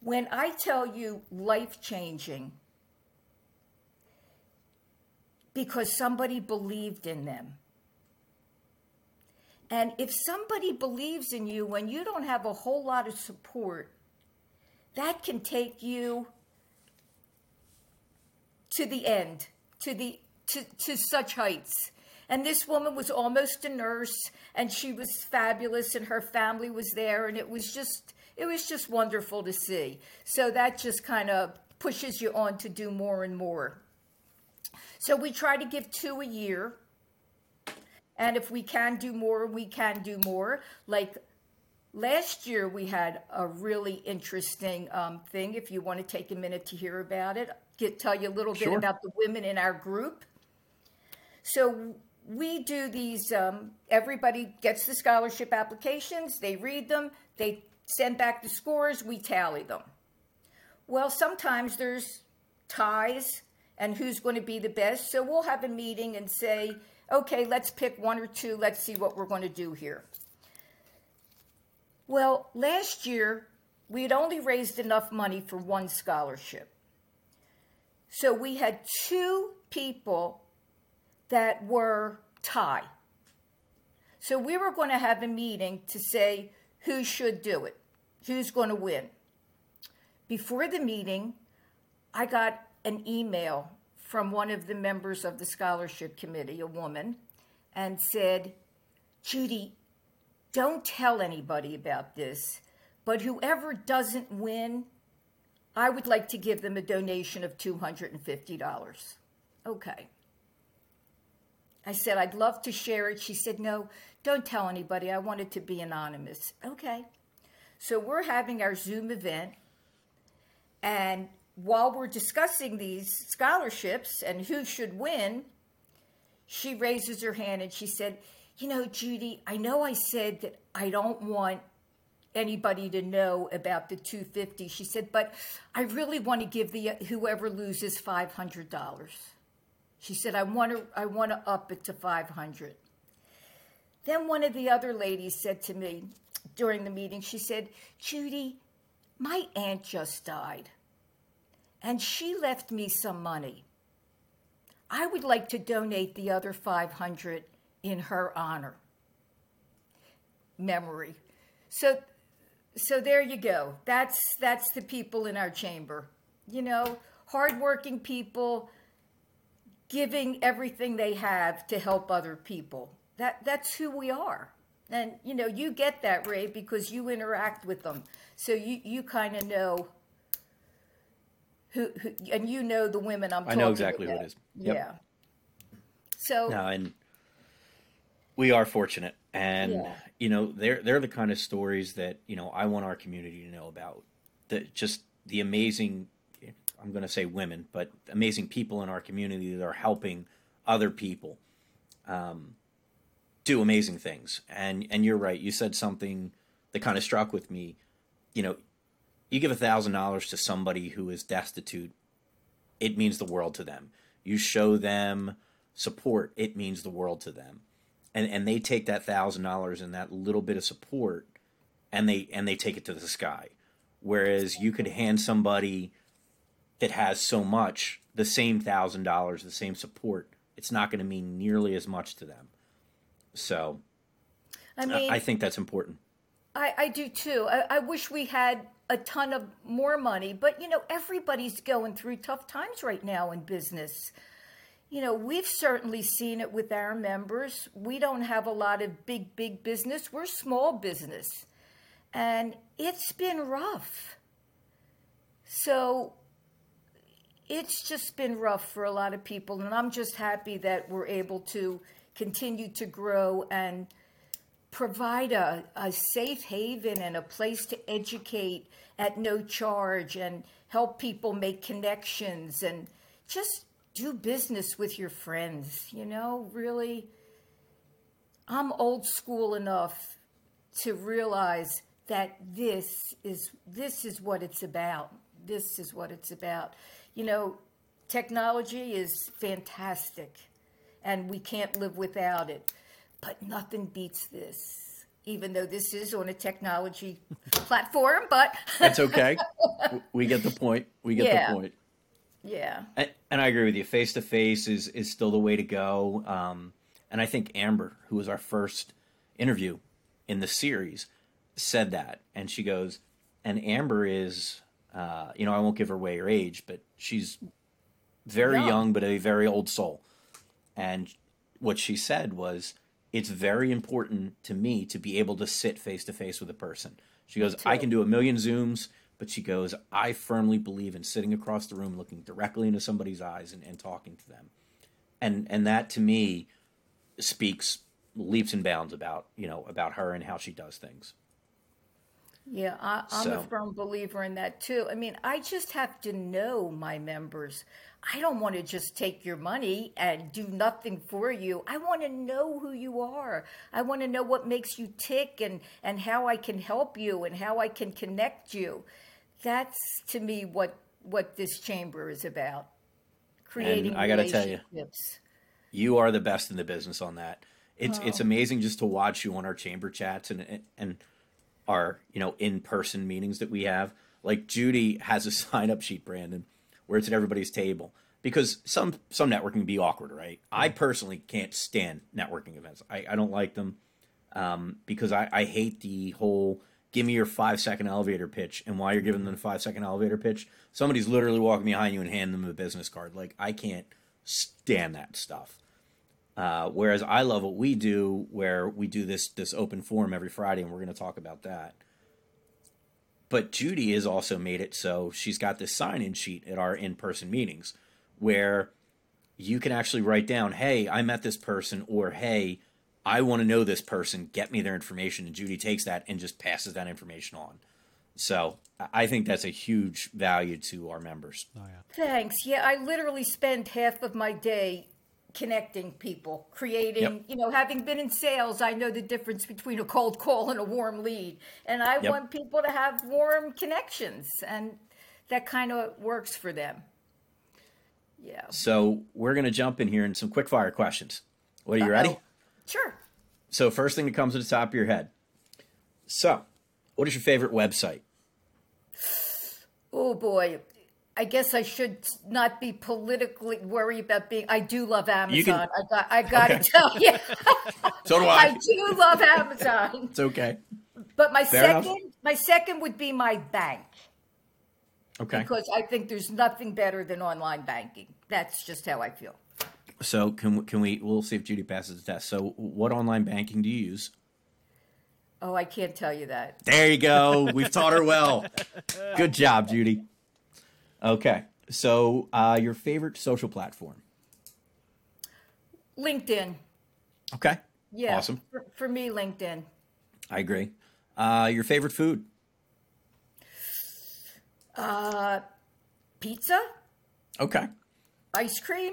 When I tell you life changing, because somebody believed in them. And if somebody believes in you when you don't have a whole lot of support, that can take you to the end, to the to, to such heights. And this woman was almost a nurse and she was fabulous and her family was there and it was just it was just wonderful to see. So that just kind of pushes you on to do more and more. So we try to give two a year. And if we can do more, we can do more. Like last year, we had a really interesting um, thing. If you want to take a minute to hear about it, get tell you a little Sure. bit about the women in our group. So we do these. Um, everybody gets the scholarship applications. They read them. They send back the scores. We tally them. Well, sometimes there's ties and who's going to be the best. So we'll have a meeting and say, okay, let's pick one or two. Let's see what we're going to do here. Well, last year, we had only raised enough money for one scholarship. So we had two people that were tie. So we were going to have a meeting to say who should do it, who's going to win. Before the meeting, I got an email from one of the members of the scholarship committee, a woman, and said, Judy, don't tell anybody about this, but whoever doesn't win, I would like to give them a donation of $250. Okay. I said, I'd love to share it. She said, No, don't tell anybody. I want it to be anonymous. Okay. So we're having our Zoom event. And while we're discussing these scholarships and who should win, she raises her hand and she said, You know, Judy, I know I said that I don't want anybody to know about the 250 she said but i really want to give the whoever loses $500 she said i want to i want to up it to 500 then one of the other ladies said to me during the meeting she said judy my aunt just died and she left me some money i would like to donate the other 500 in her honor memory so so there you go. That's that's the people in our chamber. You know, hardworking people giving everything they have to help other people. That that's who we are. And you know, you get that, Ray, because you interact with them. So you you kind of know who, who and you know the women I'm I talking I know exactly who it is. Yep. Yeah. So No, and we are fortunate, and Yeah. you know they're they're the kind of stories that you know I want our community to know about. That just the amazing, I'm going to say women, but amazing people in our community that are helping other people um, do amazing things. And and you're right. You said something that kind of struck with me. You know, you give a thousand dollars to somebody who is destitute, it means the world to them. You show them support, it means the world to them. And and they take that thousand dollars and that little bit of support and they and they take it to the sky. Whereas you could hand somebody that has so much the same thousand dollars, the same support, it's not going to mean nearly as much to them. So I I- mean, I think that's important. I, I do too. I, I wish we had a ton of more money, but you know, everybody's going through tough times right now in business. You know, we've certainly seen it with our members. We don't have a lot of big, big business. We're small business. And it's been rough. So it's just been rough for a lot of people. And I'm just happy that we're able to continue to grow and provide a, a safe haven and a place to educate at no charge and help people make connections and just do business with your friends you know really i'm old school enough to realize that this is this is what it's about this is what it's about. You know, technology is fantastic, and we can't live without it, but nothing beats this. Even though this is on a technology platform, but that's okay. we get the point. We get Yeah. the point. yeah, And, and I agree with you. Face to face is is still the way to go. Um, and I think Amber, who was our first interview in the series, said that, and she goes, and Amber is, uh, you know, I won't give her away her age, but she's very Young. young, but a very old soul. And what she said was, it's very important to me to be able to sit face to face with a person. She goes, I can do a million Zooms, but she goes, I firmly believe in sitting across the room, looking directly into somebody's eyes and, and talking to them. And and that to me speaks leaps and bounds about, you know, about her and how she does things. Yeah, I, I'm So- a firm believer in that too. I mean, I just have to know my members. I don't want to just take your money and do nothing for you. I want to know who you are. I want to know what makes you tick and, and how I can help you and how I can connect you. That's to me what what this chamber is about. Creating I gotta tell you. You are the best in the business on that. It's it's oh. amazing just to watch you on our chamber chats and and our you know in person meetings that we have. Like Judy has a sign up sheet, Brandon, where it's at everybody's table because some some networking can be awkward, right? I personally can't stand networking events. I, I don't like them um, because I, I hate the whole give me your five second elevator pitch and while you're giving them the five second elevator pitch, somebody's literally walking behind you and handing them a business card. Like I can't stand that stuff. Uh, whereas I love what we do, where we do this this open forum every Friday, and we're going to talk about that. But Judy has also made it so she's got this sign in sheet at our in person meetings, where you can actually write down, "Hey, I met this person," or "Hey, I want to know this person. Get me their information." And Judy takes that and just passes that information on. So I- I think that's a huge value to our members. Oh yeah. Thanks. Yeah, I literally spend half of my day connecting people, creating, Yep. you know, having been in sales, I know the difference between a cold call and a warm lead. And I Yep. want people to have warm connections, and that kind of works for them. Yeah. So we're going to jump in here in some quick fire questions. What are you ready? Uh-oh. Sure. So first thing that comes to the top of your head. So, what is your favorite website? Oh boy. I guess I should not be politically worried about being. I do love Amazon. Can- I got. I got Okay. to tell you, So do I I. do love Amazon. It's okay. But my Fair enough. second, my second would be my bank Okay. because I think there's nothing better than online banking. That's just how I feel. So can can we? We'll see if Judy passes the test. So, what online banking do you use? Oh, I can't tell you that. There you go. We've taught her well. Good job, Judy. Okay. So, uh, your favorite social platform? LinkedIn. Okay. Yeah. Awesome. For, for me, LinkedIn. I agree. Uh, your favorite food? Uh, Pizza, Okay. ice cream.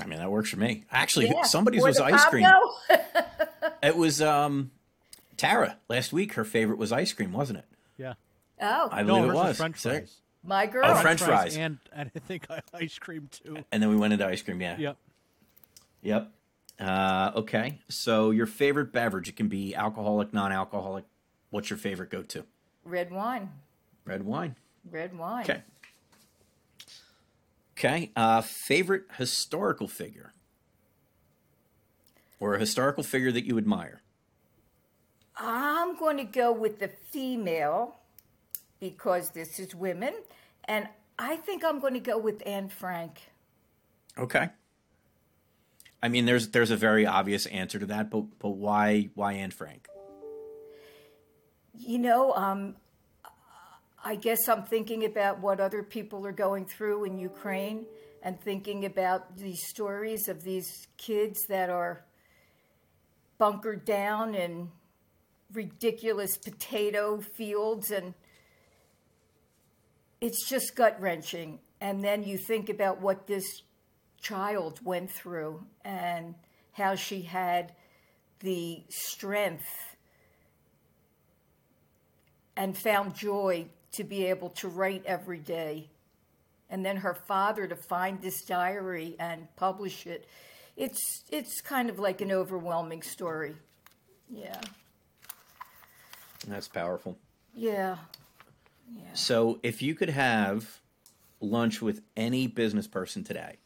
I mean, that works for me. Actually, Yeah. somebody's Or was ice cream. It was um, Tara last week. Her favorite was ice cream, wasn't it? Yeah. oh, I No, believe it was was. French See? fries. My girl. Oh, French fries. and and I think ice cream too. And then we went into ice cream. Yeah. Yep. Yep. Uh, okay. So your favorite beverage? It can be alcoholic, non-alcoholic. What's your favorite go-to? Red wine. Red wine. Red wine. Okay. Okay. Uh, favorite historical figure, or a historical figure that you admire? I'm going to go with the female because this is women, and I think I'm going to go with Anne Frank. Okay. I mean, there's there's a very obvious answer to that, but but why why Anne Frank? You know, um, I guess I'm thinking about what other people are going through in Ukraine and thinking about these stories of these kids that are bunkered down in ridiculous potato fields and it's just gut wrenching. And then you think about what this child went through and how she had the strength and found joy to be able to write every day. And then her father to find this diary and publish it. It's it's kind of like an overwhelming story. Yeah. That's powerful. Yeah. So, if you could have lunch with any business person today,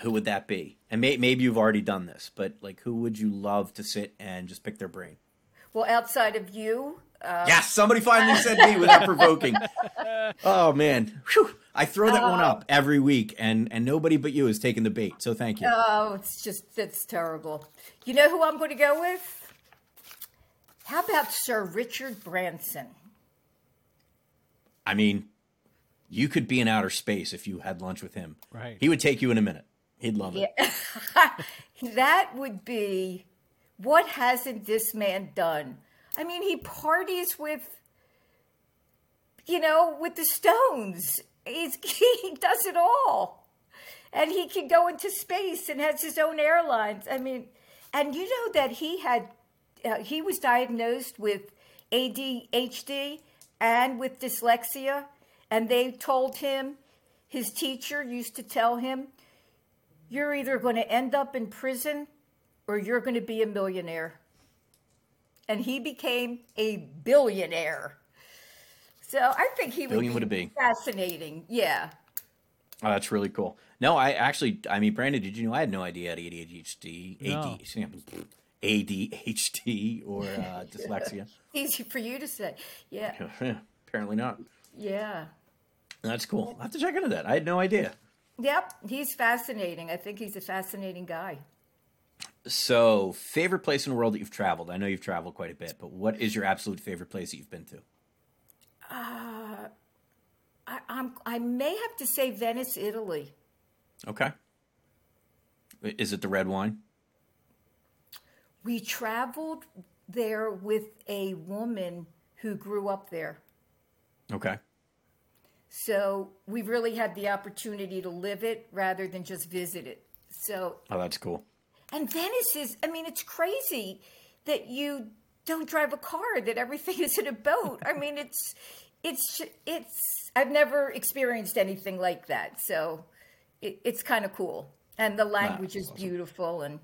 who would that be? And may, maybe you've already done this, but like, who would you love to sit and just pick their brain? Well, outside of you, uh, yes, somebody finally said me without provoking. Oh man, Whew. I throw that one up every week, and and nobody but you has taken the bait. So thank you. oh, it's just that's terrible. You know who I'm going to go with? How about Sir Richard Branson? I mean, you could be in outer space if you had lunch with him. Right. He would take you in a minute. He'd love it. That would be what hasn't this man done? I mean, he parties with, you know, with the Stones. He's, he does it all. And he can go into space and has his own airlines. I mean, and you know that he had, uh, he was diagnosed with ADHD and with dyslexia. And they told him, his teacher used to tell him, you're either going to end up in prison or you're going to be a millionaire. And he became a billionaire. So I think he would Billion be, would it be? fascinating. Yeah. Oh, that's really cool. No, I actually, I mean, Brandon, did you know I had no idea I had ADHD, No. AD, ADHD or uh, dyslexia? Easy for you to say. Yeah. Apparently not. Yeah. That's cool. I have to check into that. I had no idea. Yep. He's fascinating. I think he's a fascinating guy. So, favorite place in the world that you've traveled? I know you've traveled quite a bit, but what is your absolute favorite place that you've been to? I, I'm, I may have to say Venice, Italy. Okay. Is it the red wine? We traveled there with a woman who grew up there. Okay. So we really had the opportunity to live it rather than just visit it. So, Oh, that's cool. and Venice is, I mean, it's crazy that you don't drive a car, that everything is in a boat. I mean, it's, it's, it's, I've never experienced anything like that. So it, it's kind of cool. And the language is beautiful. And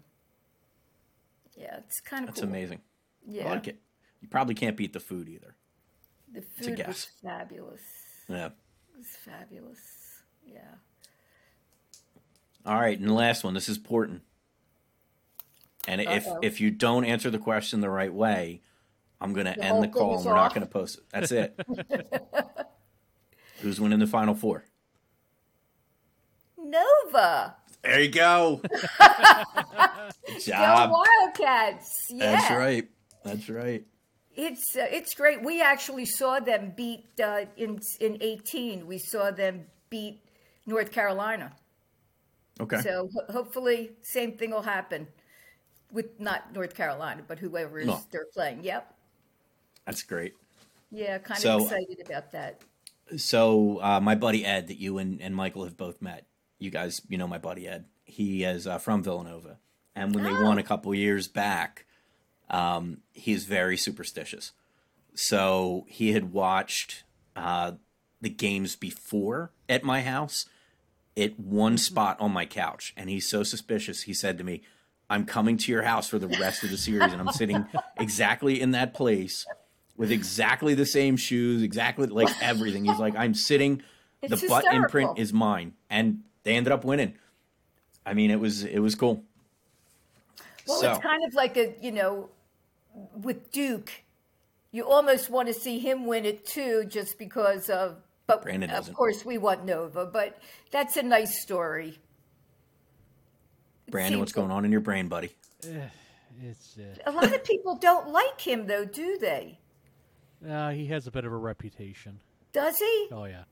yeah, it's kind of That's cool. amazing. Yeah. I like it. You probably can't beat the food either. The a food was fabulous. Yeah. It was fabulous. Yeah. All right, and the last one. This is important. And if Uh-oh. if you don't answer the question the right way, I'm going to end the call and we're not going to post it. That's it. Who's winning the final four? Nova. There you go. Good Go job. Wildcats. Yeah. That's right. That's right. It's uh, it's great. We actually saw them beat uh, in in 18. We saw them beat North Carolina. Okay. So ho- hopefully same thing will happen with not North Carolina, but whoever is No. they're playing. Yep. That's great. Yeah, kind So- of excited about that. So uh, my buddy Ed, that you and, and Michael have both met, you guys, you know my buddy Ed. He is uh, from Villanova, and when they won a couple years back, um, he is very superstitious. So he had watched uh, the games before at my house at one spot on my couch, and he's so suspicious. He said to me, "I'm coming to your house for the rest of the series, and I'm sitting exactly in that place." With exactly the same shoes, exactly like everything. He's like, I'm sitting. It's the butt imprint is mine, and they ended up winning. I mean, it was it was cool. Well, so it's kind of like a you know, with Duke, you almost want to see him win it too, just because of. But Brandon of doesn't. course, we want Nova, but that's a nice story. Brandon, what's going on in your brain, buddy? It's uh, A lot of people don't like him, though, do they? uh, he has a bit of a reputation. Does he? Oh yeah.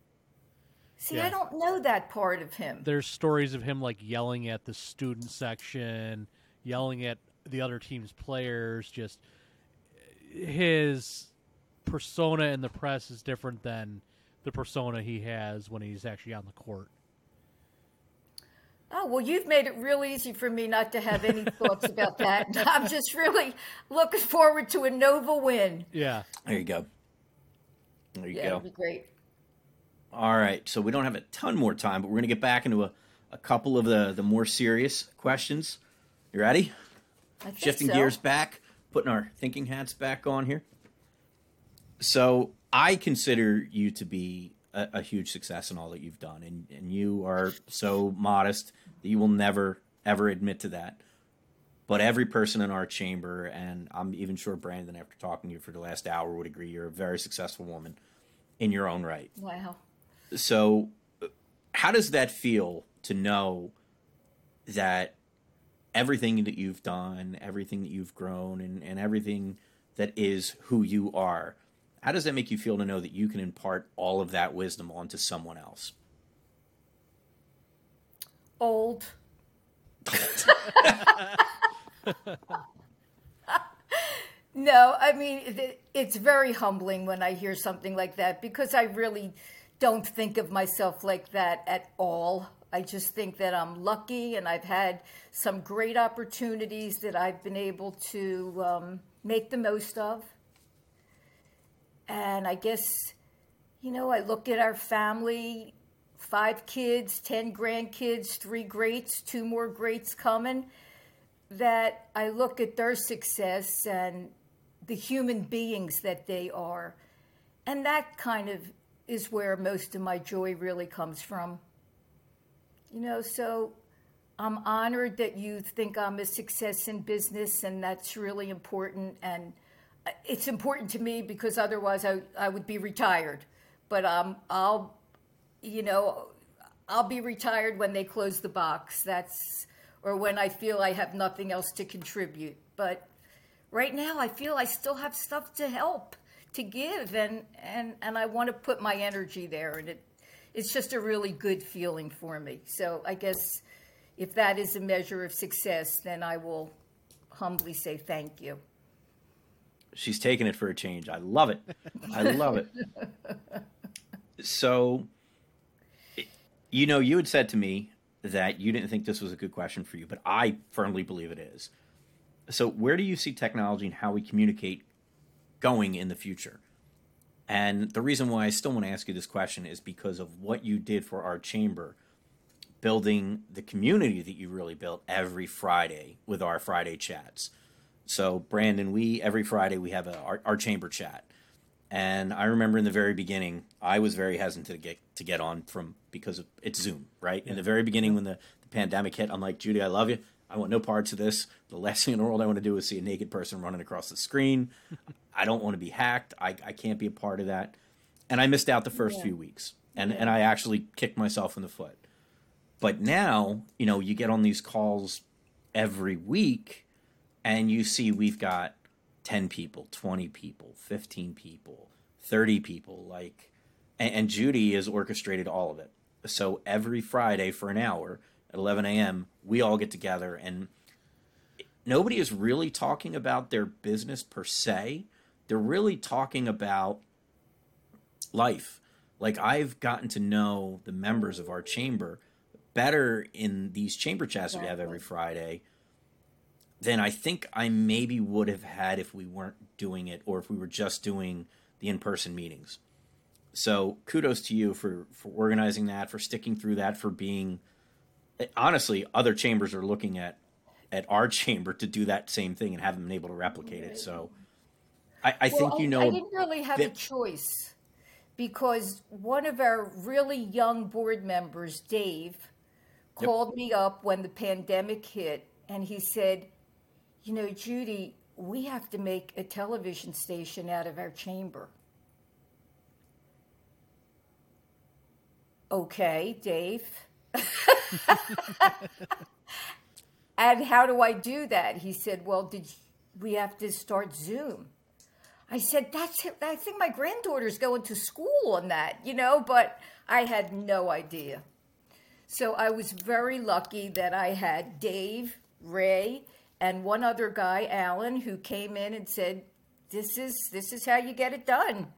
See, yeah. I don't know that part of him. There's stories of him like yelling at the student section, yelling at the other team's players. Just his persona in the press is different than the persona he has when he's actually on the court. Oh, well, you've made it real easy for me not to have any thoughts about that. I'm just really looking forward to a Nova win. Yeah. There you go. There you yeah, go. that'd be great. All right, so we don't have a ton more time, but we're going to get back into a, a couple of the, the more serious questions. You ready? I think Shifting so. gears back, putting our thinking hats back on here. So I consider you to be a, a huge success in all that you've done, and, and you are so modest that you will never, ever admit to that. But every person in our chamber, and I'm even sure Brandon, after talking to you for the last hour, would agree you're a very successful woman in your own right. Wow. So, how does that feel to know that everything that you've done, everything that you've grown, and, and everything that is who you are, how does that make you feel to know that you can impart all of that wisdom onto someone else? Old. no, I mean, it's very humbling when I hear something like that because I really don't think of myself like that at all. I just think that I'm lucky and I've had some great opportunities that I've been able to um, make the most of. And I guess, you know, I look at our family five kids, 10 grandkids, three greats, two more greats coming. That I look at their success and the human beings that they are. And that kind of is where most of my joy really comes from. You know, so I'm honored that you think I'm a success in business, and that's really important. And it's important to me because otherwise I, I would be retired. But um, I'll, you know, I'll be retired when they close the box. That's or when I feel I have nothing else to contribute. But right now, I feel I still have stuff to help, to give, and and and I want to put my energy there, and it it's just a really good feeling for me. So I guess if that is a measure of success, then I will humbly say thank you. She's taking it for a change. I love it. I love it. so, you know, you had said to me that you didn't think this was a good question for you, but I firmly believe it is. So, where do you see technology and how we communicate going in the future? And the reason why I still want to ask you this question is because of what you did for our chamber, building the community that you really built every Friday with our Friday chats. So, Brandon, we every Friday we have a, our, our chamber chat, and I remember in the very beginning, I was very hesitant to get to get on from because of it's Zoom, right? In the very beginning, when the, the pandemic hit, I'm like, Judy, I love you. I want no parts of this. The last thing in the world I want to do is see a naked person running across the screen. I don't want to be hacked. I, I can't be a part of that. And I missed out the first Yeah. few weeks, and and I actually kicked myself in the foot. But now, you know, you get on these calls every week, and you see we've got 10 people, 20 people, 15 people, 30 people, like, and, and Judy has orchestrated all of it. So every Friday for an hour at 11 a.m., we all get together, and nobody is really talking about their business per se. They're really talking about life. Like, I've gotten to know the members of our chamber better in these chamber chats that we have every Friday than I think I maybe would have had if we weren't doing it or if we were just doing the in person meetings. So kudos to you for, for organizing that, for sticking through that, for being honestly, other chambers are looking at at our chamber to do that same thing and haven't been able to replicate it. So I, I think you know I didn't really have a choice because one of our really young board members, Dave, Yep. called me up when the pandemic hit and he said, You know, Judy, we have to make a television station out of our chamber. Okay, Dave. and how do I do that? He said, Well, did we have to start Zoom? I said, That's it. I think my granddaughter's going to school on that, you know, but I had no idea. So I was very lucky that I had Dave, Ray, and one other guy, Alan, who came in and said, "This is this is how you get it done."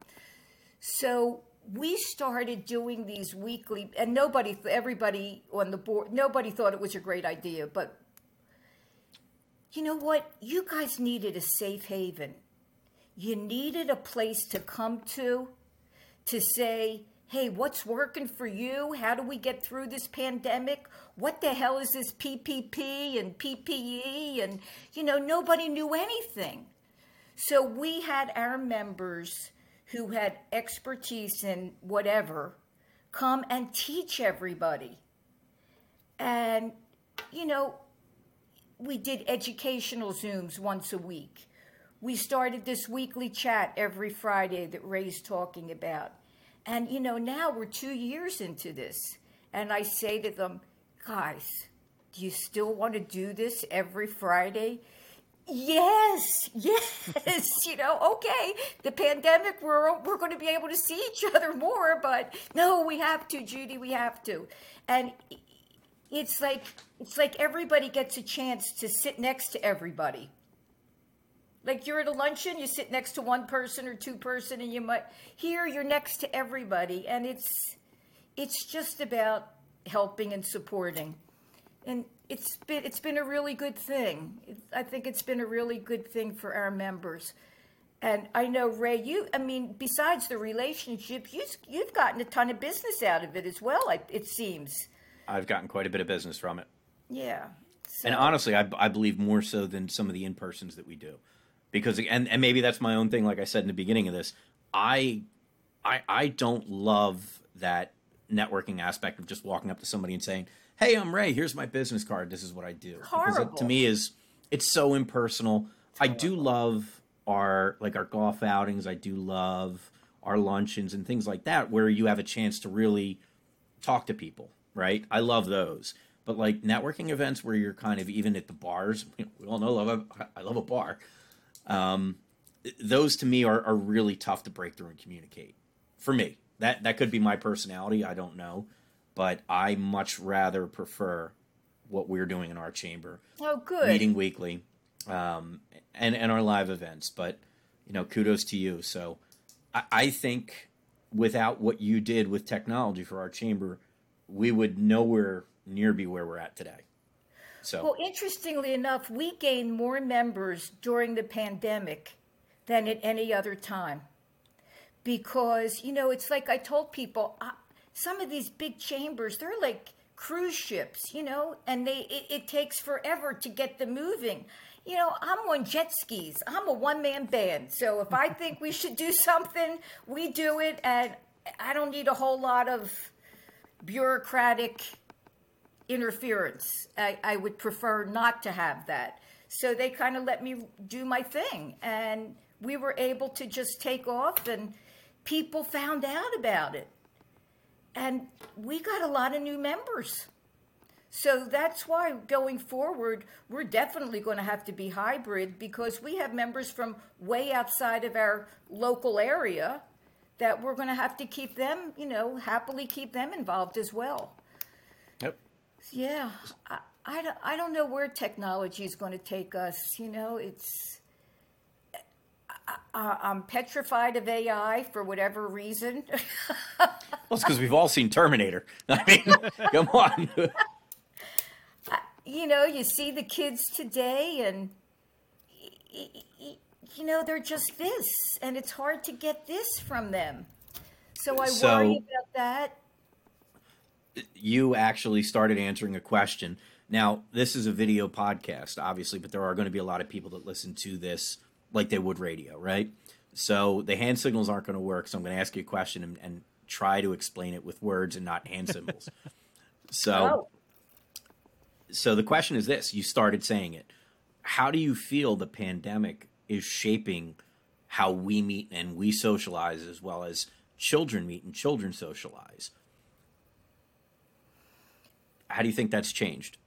So we started doing these weekly, and nobody, everybody on the board, nobody thought it was a great idea. But you know what? You guys needed a safe haven. You needed a place to come to to say, hey, what's working for you? How do we get through this pandemic? What the hell is this PPP and PPE? And, you know, nobody knew anything. So we had our members who had expertise in whatever come and teach everybody. And, you know, we did educational Zooms once a week. We started this weekly chat every Friday that Ray's talking about. And, you know, now we're two years into this. And I say to them, guys, do you still want to do this every Friday? Yes, yes. you know, okay, the pandemic, we're, we're going to be able to see each other more, but no, we have to, Judy, we have to. And it's like it's like everybody gets a chance to sit next to everybody. Like you're at a luncheon, you sit next to one person or two person, and you might here you're next to everybody, and it's it's just about helping and supporting, and it's been it's been a really good thing. I think it's been a really good thing for our members. And I know Ray, you I mean, besides the relationship, you you've gotten a ton of business out of it as well. It seems. I've gotten quite a bit of business from it. Yeah. So. And honestly, I, I believe more so than some of the in persons that we do, because and and maybe that's my own thing. Like I said in the beginning of this, I I I don't love that networking aspect of just walking up to somebody and saying, "Hey, I'm Ray. Here's my business card. This is what I do." Horrible. Because it, to me is it's so impersonal. I do love our like our golf outings. I do love our luncheons and things like that, where you have a chance to really talk to people right? I love those. But like networking events where you're kind of even at the bars, we all know love I love a bar. Um, those to me are, are really tough to break through and communicate. For me, that that could be my personality. I don't know, but I much rather prefer what we're doing in our chamber. Oh, good. Meeting weekly, um, and and our live events. But you know, kudos to you. So I, I think without what you did with technology for our chamber, we would nowhere near be where we're at today. So, well, interestingly enough, we gained more members during the pandemic than at any other time. Because, you know, it's like I told people, some of these big chambers, they're like cruise ships, you know, and they it, it takes forever to get them moving. You know, I'm on jet skis. I'm a one man band. So if I think we should do something, we do it. And I don't need a whole lot of bureaucratic interference. I, I would prefer not to have that. So they kind of let me do my thing. And we were able to just take off, and people found out about it. And we got a lot of new members. So that's why going forward, we're definitely going to have to be hybrid because we have members from way outside of our local area that we're going to have to keep them, you know, happily keep them involved as well. Yep. Yeah. I, I, don't, I don't know where technology is going to take us. You know, it's. I, I'm petrified of AI for whatever reason. well, it's because we've all seen Terminator. I mean, come on. you know, you see the kids today, and you know, they're just this, and it's hard to get this from them. So I so, worry about that. You actually started answering a question. Now, this is a video podcast, obviously, but there are going to be a lot of people that listen to this like they would radio, right? So the hand signals aren't going to work. So I'm going to ask you a question and, and try to explain it with words and not hand symbols. so, oh. so the question is this: You started saying it. How do you feel the pandemic is shaping how we meet and we socialize as well as children meet and children socialize. How do you think that's changed?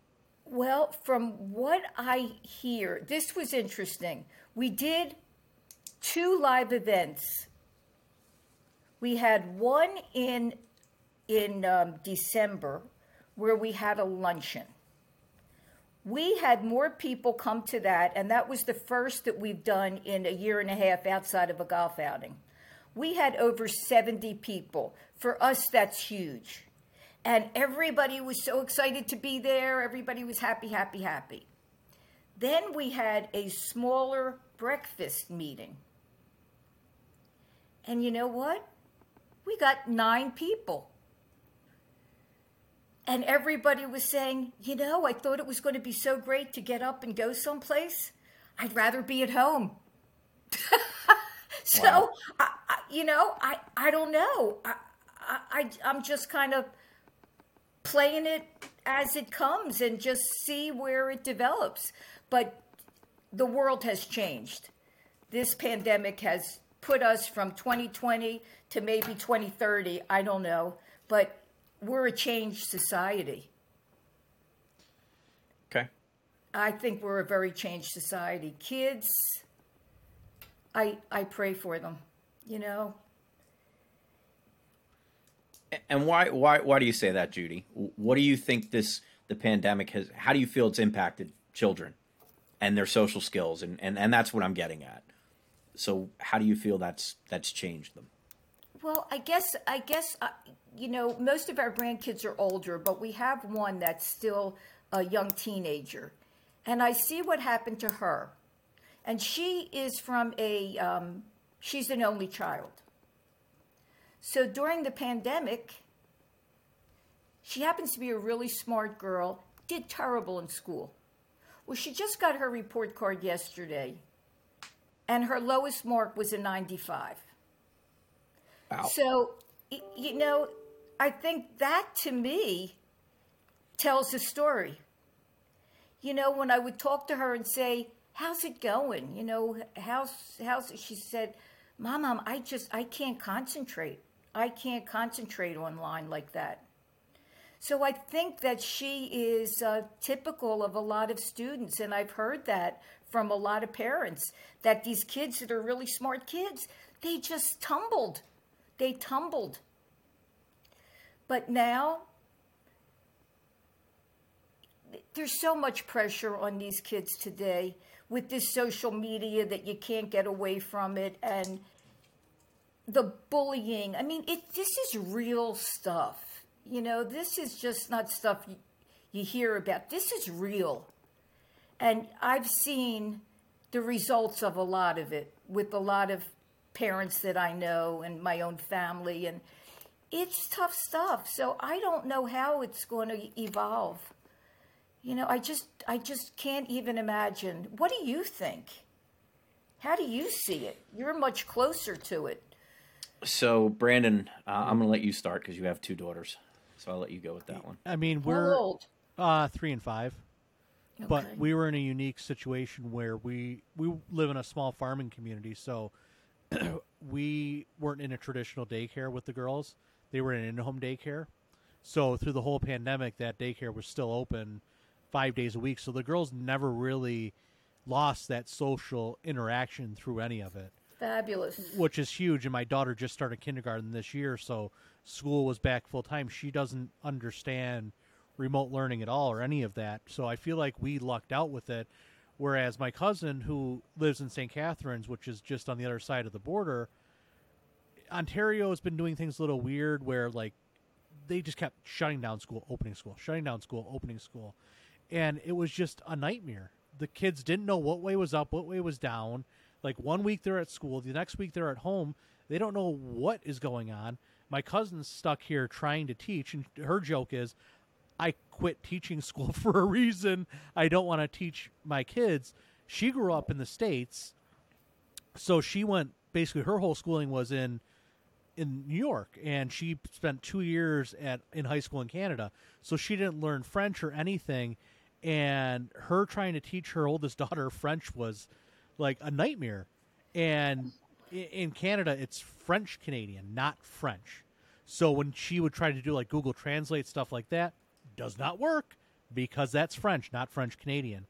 Well, from what I hear, this was interesting. We did two live events. We had one in in um, December where we had a luncheon we had more people come to that, and that was the first that we've done in a year and a half outside of a golf outing. We had over 70 people. For us, that's huge. And everybody was so excited to be there. Everybody was happy, happy, happy. Then we had a smaller breakfast meeting. And you know what? we got nine people. And everybody was saying, you know, I thought it was going to be so great to get up and go someplace. I'd rather be at home. so, wow. I, I, you know, I, I don't know. I, I, I'm just kind of playing it as it comes and just see where it develops. But the world has changed. This pandemic has put us from 2020 to maybe 2030. I don't know. But we're a changed society. Okay. I think we're a very changed society. Kids, I I pray for them. You know. And why why why do you say that, Judy? What do you think this the pandemic has? How do you feel it's impacted children and their social skills? And and and that's what I'm getting at. So how do you feel that's that's changed them? Well, I guess I guess uh, you know most of our grandkids are older, but we have one that's still a young teenager, and I see what happened to her, and she is from a um, she's an only child. So during the pandemic, she happens to be a really smart girl, did terrible in school. Well, she just got her report card yesterday, and her lowest mark was a 95. Wow. So, you know, I think that to me tells a story. You know, when I would talk to her and say, "How's it going?" You know, how's how's she said, "Mom, Mom, I just I can't concentrate. I can't concentrate online like that." So I think that she is uh, typical of a lot of students, and I've heard that from a lot of parents that these kids that are really smart kids, they just tumbled they tumbled. But now, there's so much pressure on these kids today with this social media that you can't get away from it and the bullying. I mean, it, this is real stuff. You know, this is just not stuff you, you hear about. This is real. And I've seen the results of a lot of it with a lot of parents that I know and my own family. And it's tough stuff. So I don't know how it's going to evolve. You know, I just I just can't even imagine. What do you think? How do you see it? You're much closer to it. So, Brandon, uh, I'm going to let you start because you have two daughters. So I'll let you go with that one. I mean, we're uh, three and five, okay. but we were in a unique situation where we we live in a small farming community, so we weren't in a traditional daycare with the girls. They were in in-home daycare. So through the whole pandemic, that daycare was still open five days a week. So the girls never really lost that social interaction through any of it. Fabulous. Which is huge. And my daughter just started kindergarten this year, so school was back full time. She doesn't understand remote learning at all or any of that. So I feel like we lucked out with it. Whereas my cousin, who lives in St. Catharines, which is just on the other side of the border, Ontario has been doing things a little weird where, like, they just kept shutting down school, opening school, shutting down school, opening school. And it was just a nightmare. The kids didn't know what way was up, what way was down. Like, one week they're at school, the next week they're at home. They don't know what is going on. My cousin's stuck here trying to teach, and her joke is, I quit teaching school for a reason. I don't want to teach my kids. She grew up in the states, so she went basically her whole schooling was in in New York, and she spent two years at in high school in Canada. So she didn't learn French or anything, and her trying to teach her oldest daughter French was like a nightmare. And in Canada, it's French Canadian, not French. So when she would try to do like Google Translate stuff like that, does not work because that's French, not French Canadian.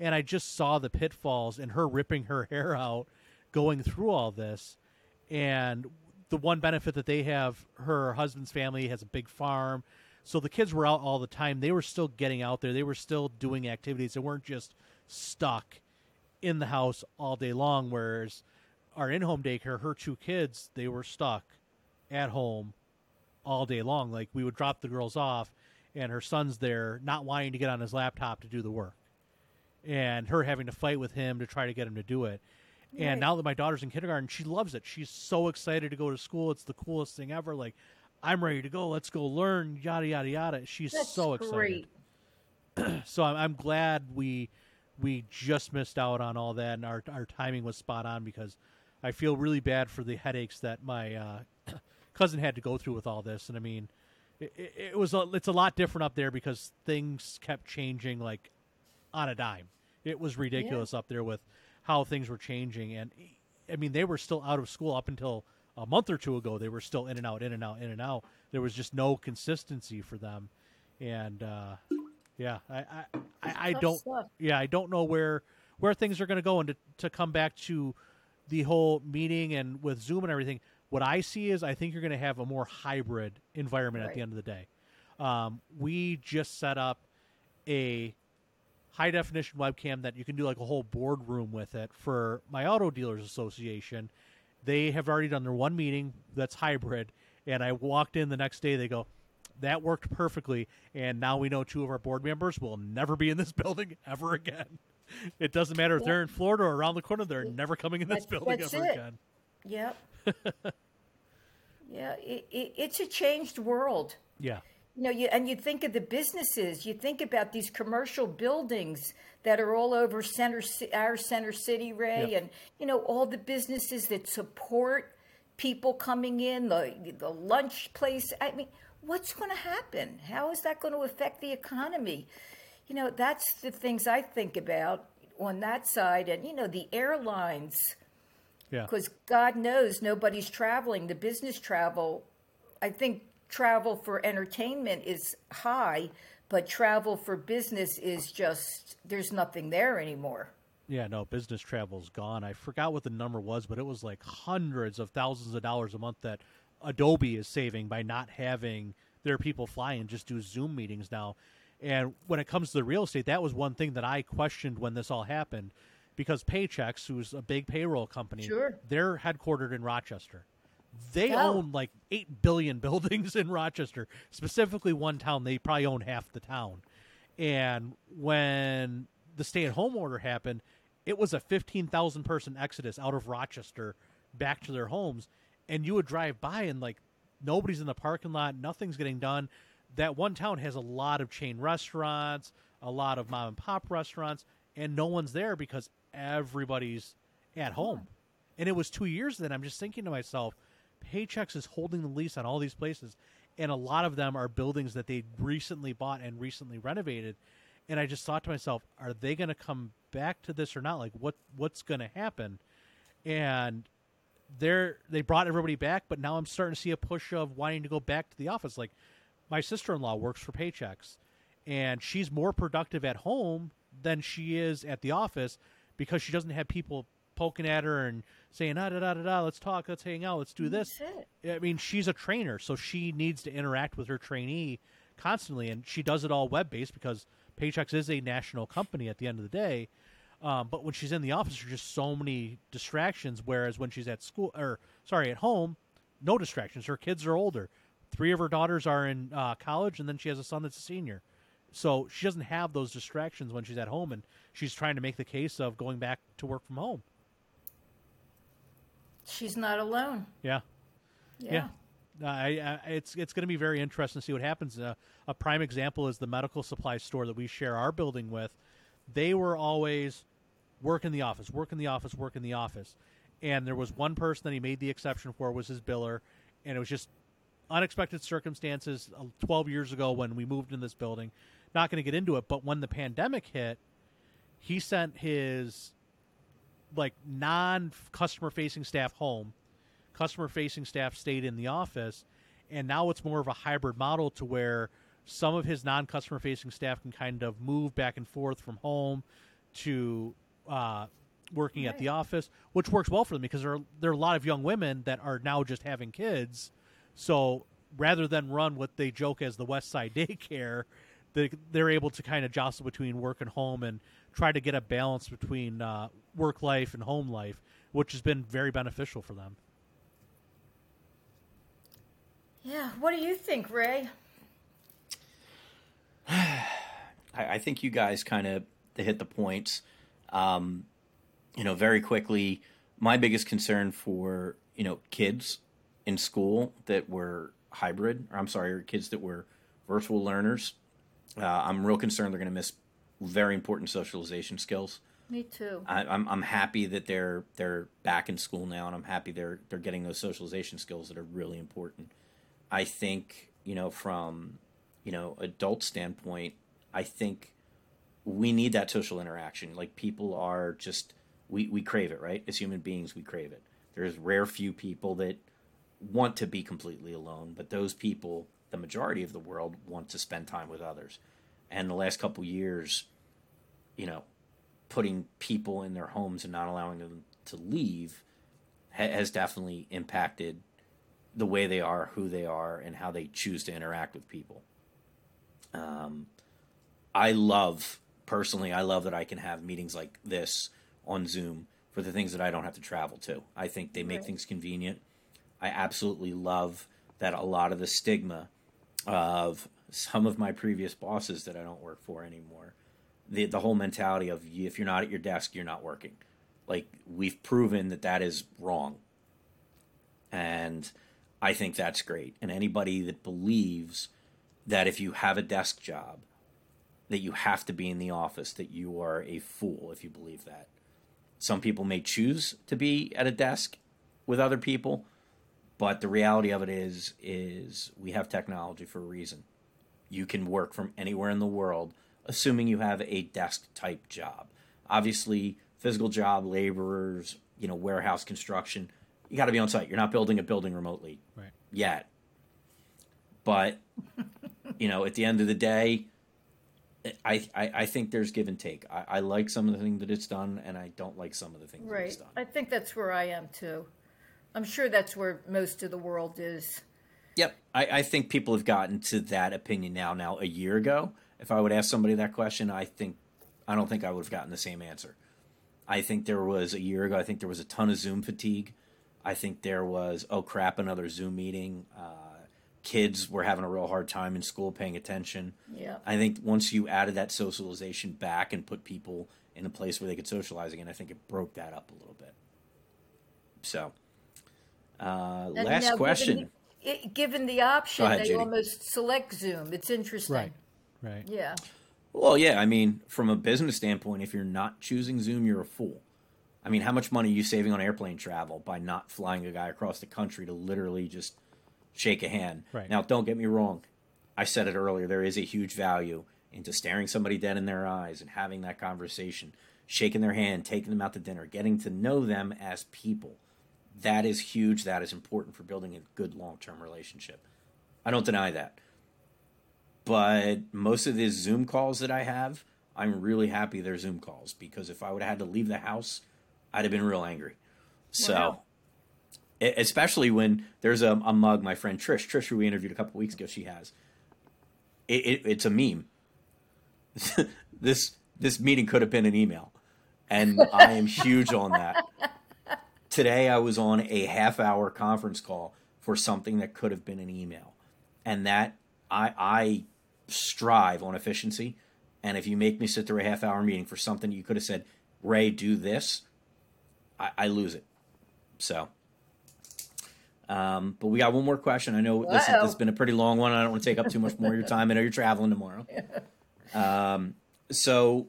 And I just saw the pitfalls and her ripping her hair out going through all this. And the one benefit that they have, her husband's family has a big farm. So the kids were out all the time. They were still getting out there. They were still doing activities. They weren't just stuck in the house all day long. Whereas our in home daycare, her two kids, they were stuck at home all day long. Like we would drop the girls off and her son's there not wanting to get on his laptop to do the work and her having to fight with him to try to get him to do it And Right. now that my daughter's in kindergarten, she loves it. She's so excited to go to school. It's the coolest thing ever. Like, I'm ready to go. Let's go learn. Yada yada yada. She's That's so excited. So I'm, I'm glad we we just missed out on all that, and our our timing was spot on because I feel really bad for the headaches that my uh, cousin had to go through with all this. And I mean, it, it, was a, it's a lot different up there because things kept changing like on a dime. It was ridiculous up there with how things were changing, and I mean they were still out of school up until a month or two ago. They were still in and out, in and out, in and out. There was just no consistency for them, and uh, yeah, I I, I, I don't stuff. yeah I don't know where where things are going to go, and to, to come back to the whole meeting and with Zoom and everything. What I see is I think you're going to have a more hybrid environment at the end of the day. Um, we just set up a high definition webcam that you can do like a whole boardroom with it for my auto dealers association. They have already done their one meeting that's hybrid, and I walked in the next day. They go, "That worked perfectly," and now we know two of our board members will never be in this building ever again. It doesn't matter if they're in Florida or around the corner; they're never coming in this That's- building that's ever it. again. Yep. yeah, it, it, it's a changed world. Yeah, You know, you, and you think of the businesses. You think about these commercial buildings that are all over center, our center city, Ray, Yep. and you know all the businesses that support people coming in, the the lunch place. I mean, what's going to happen? How is that going to affect the economy? You know, that's the things I think about on that side, and you know, the airlines yeah, because God knows nobody's traveling. The business travel, I think travel for entertainment is high, but travel for business is just, there's nothing there anymore. yeah. No, business travel's gone. I forgot what the number was, but it was like hundreds of thousands of dollars a month that Adobe is saving by not having their people fly and just do Zoom meetings now. And when it comes to the real estate, that was one thing that I questioned when this all happened, because Paychex, who's a big payroll company, Sure. they're headquartered in Rochester. They Oh. own like eight billion buildings in Rochester, specifically one town. They probably own half the town. And when the stay-at-home order happened, it was a fifteen thousand person exodus out of Rochester back to their homes. And you would drive by and like nobody's in the parking lot, nothing's getting done. That one town has a lot of chain restaurants, a lot of mom and pop restaurants, and no one's there because everybody's at home. And it was two years then. I'm just thinking to myself, Paychex is holding the lease on all these places, and a lot of them are buildings that they recently bought and recently renovated. And I just thought to myself, are they going to come back to this or not? Like, what what's going to happen? And they're they brought everybody back, but now I'm starting to see a push of wanting to go back to the office. Like, my sister in law works for Paychex, and she's more productive at home than she is at the office because she doesn't have people poking at her and saying ah da da da da let's talk let's hang out let's do this. i mean she's a trainer so she needs to interact with her trainee constantly and she does it all web based because paychex is a national company at the end of the day. Um, but when she's in the office there's just so many distractions whereas when she's at school or sorry at home no distractions. Her kids are older three of her daughters are in uh, college and then she has a son that's a senior so she doesn't have those distractions when she's at home and she's trying to make the case of going back to work from home She's not alone. yeah Yeah. Uh, I, I, it's it's going to be very interesting to see what happens. Uh, a prime example is the medical supply store that we share our building with. They were always work in the office, work in the office, work in the office, and there was one person that he made the exception for was his biller, and it was just unexpected circumstances. uh, Twelve years ago when we moved in this building, not going to get into it, but when the pandemic hit, he sent his like non customer facing staff home customer facing staff stayed in the office and now it's more of a hybrid model to where some of his non customer facing staff can kind of move back and forth from home to uh, working at the office which works well for them because there are, there are a lot of young women that are now just having kids so rather than run what they joke as the west side daycare they, they're able to kind of jostle between work and home and try to get a balance between uh, work life and home life which has been very beneficial for them Yeah. What do you think, Ray? I, I think you guys kind of hit the points. Um, you know, very quickly, my biggest concern for you know kids in school that were hybrid, or I'm sorry, or kids that were virtual learners. Uh, I'm real concerned they're going to miss very important socialization skills. Me too. I, I'm I'm happy that they're they're back in school now, and I'm happy they're they're getting those socialization skills that are really important. I think you know from you know adult standpoint, I think we need that social interaction. Like people are just we we crave it, right? As human beings, we crave it. There's rare few people that want to be completely alone, but those people, the majority of the world, want to spend time with others. And the last couple years, you know, putting people in their homes and not allowing them to leave ha- has definitely impacted the way they are, who they are, and how they choose to interact with people. Um, I love personally, I love that I can have meetings like this on Zoom for the things that I don't have to travel to. I think they make Right. things convenient. I absolutely love that a lot of the stigma of some of my previous bosses that I don't work for anymore. The the whole mentality of if you're not at your desk, you're not working. Like we've proven that that is wrong. And I think that's great. And anybody that believes that if you have a desk job, that you have to be in the office, that you are a fool if you believe that. Some people may choose to be at a desk with other people, but the reality of it is is we have technology for a reason. You can work from anywhere in the world, assuming you have a desk type job. Obviously, physical job, laborers, you know, warehouse construction, you got to be on site. You're not building a building remotely Right. yet. But you know, at the end of the day, I I, I think there's give and take. I, I like some of the things that it's done, and I don't like some of the things that Right. it's done. I think that's where I am too. I'm sure that's where most of the world is. Yep, I, I think people have gotten to that opinion now. Now, a year ago, if I would ask somebody that question, I think I don't think I would have gotten the same answer. I think there was a year ago. I think there was a ton of Zoom fatigue. I think there was oh crap, another Zoom meeting. Uh, kids were having a real hard time in school paying attention. Yeah. I think once you added that socialization back and put people in a place where they could socialize again, I think it broke that up a little bit. So, uh, And last now, question. Given the, given the option, Go ahead, they Judy. almost select Zoom. It's interesting. Right. Right. Yeah. Well, yeah, I mean, from a business standpoint, if you're not choosing Zoom, you're a fool. I mean, how much money are you saving on airplane travel by not flying a guy across the country to literally just shake a hand? Right. Now, don't get me wrong. I said it earlier. There is a huge value into staring somebody dead in their eyes and having that conversation, shaking their hand, taking them out to dinner, getting to know them as people. That is huge. That is important for building a good long term relationship. I don't deny that but most of these Zoom calls that I have, I'm really happy they're Zoom calls because if I would have had to leave the house, I'd have been real angry. So, Wow. e- especially when there's a, a mug, my friend Trish, Trish, who we interviewed a couple weeks ago, she has. It, it, it's a meme. this this meeting could have been an email, and I am huge on that. Today, I was on a half hour conference call for something that could have been an email, and that I I strive on efficiency. And if you make me sit through a half hour meeting for something you could have said, Ray, do this, I, I lose it. So, um, but we got one more question. I know this, this has been a pretty long one. I don't want to take up too much more of your time. I know you're traveling tomorrow. Um, so,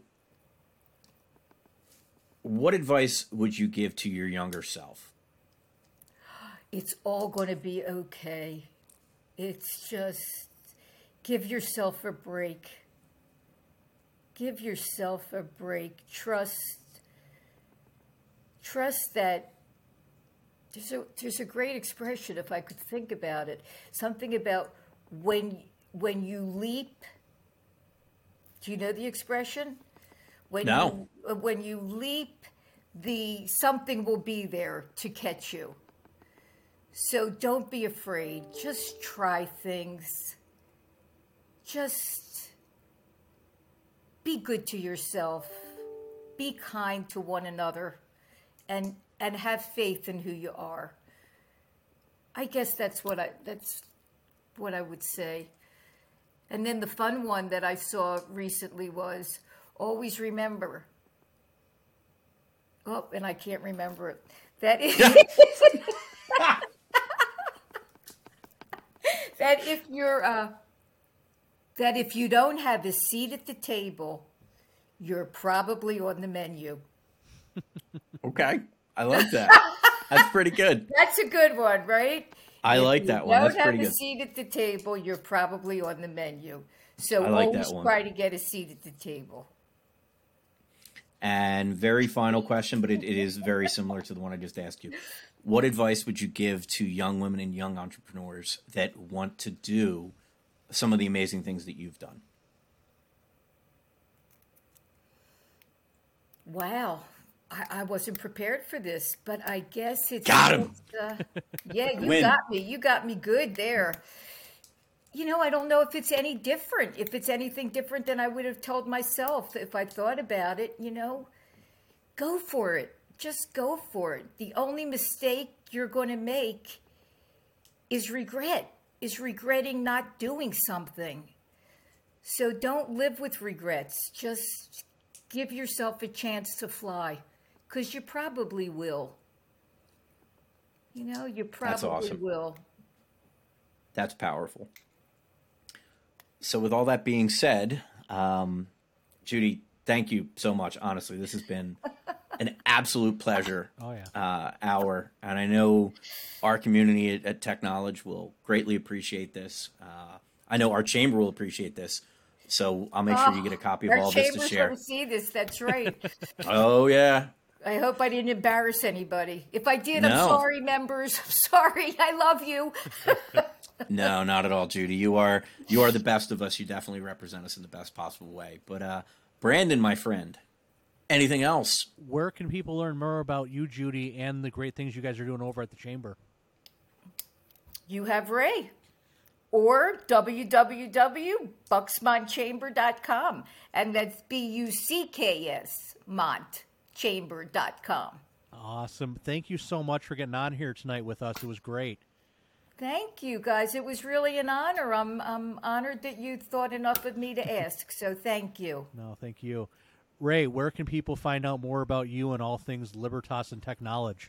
what advice would you give to your younger self? It's all going to be okay. It's just give yourself a break. Give yourself a break. Trust trust that there's a there's a great expression if I could think about it. Something about when when you leap do you know the expression? When No. you uh, when you leap the something will be there to catch you. So don't be afraid. Just try things. Just be good to yourself. Be kind to one another and and have faith in who you are. I guess that's what I that's what I would say. And then the fun one that I saw recently was always remember Oh, and I can't remember it. that if, that if you're uh, that if you don't have a seat at the table, you're probably on the menu. Okay, I like that. That's pretty good. That's a good one, right? I If like that one. That's Don't have a good. seat at the table. You're probably on the menu. So like always try to get a seat at the table. And very final question, but it, it is very similar to the one I just asked you. What advice would you give to young women and young entrepreneurs that want to do some of the amazing things that you've done? Wow. I, I wasn't prepared for this, but I guess it's Got him. uh, yeah, you Win. got me. You got me good there. You know, I don't know if it's any different. If it's anything different than I would have told myself if I thought about it, you know, go for it. Just go for it. The only mistake you're going to make is regret, is regretting not doing something. So don't live with regrets. Just give yourself a chance to fly because you probably will. You know, you probably That's awesome. will. That's powerful. So, with all that being said, um, Judy, thank you so much. Honestly, this has been an absolute pleasure. Oh, yeah. uh, hour, and I know our community at, at Tech Knowledge will greatly appreciate this. Uh, I know our chamber will appreciate this. So I'll make sure you get a copy of all this to share. will see this. That's right. Oh yeah, I hope I didn't embarrass anybody. If I did, I'm sorry, members. I'm sorry. I love you. No, not at all, Judy. You are you are the best of us. You definitely represent us in the best possible way. But uh, Brandon, my friend, anything else? Where can people learn more about you, Judy, and the great things you guys are doing over at the chamber? You have Ray. Or www.bucksmontchamber.com. And that's B U C K S, montchamber.com. Awesome. Thank you so much for getting on here tonight with us. It was great. Thank you, guys. It was really an honor. I'm, I'm honored that you thought enough of me to ask. So thank you. No, thank you. Ray, where can people find out more about you and all things Libertas and Technology?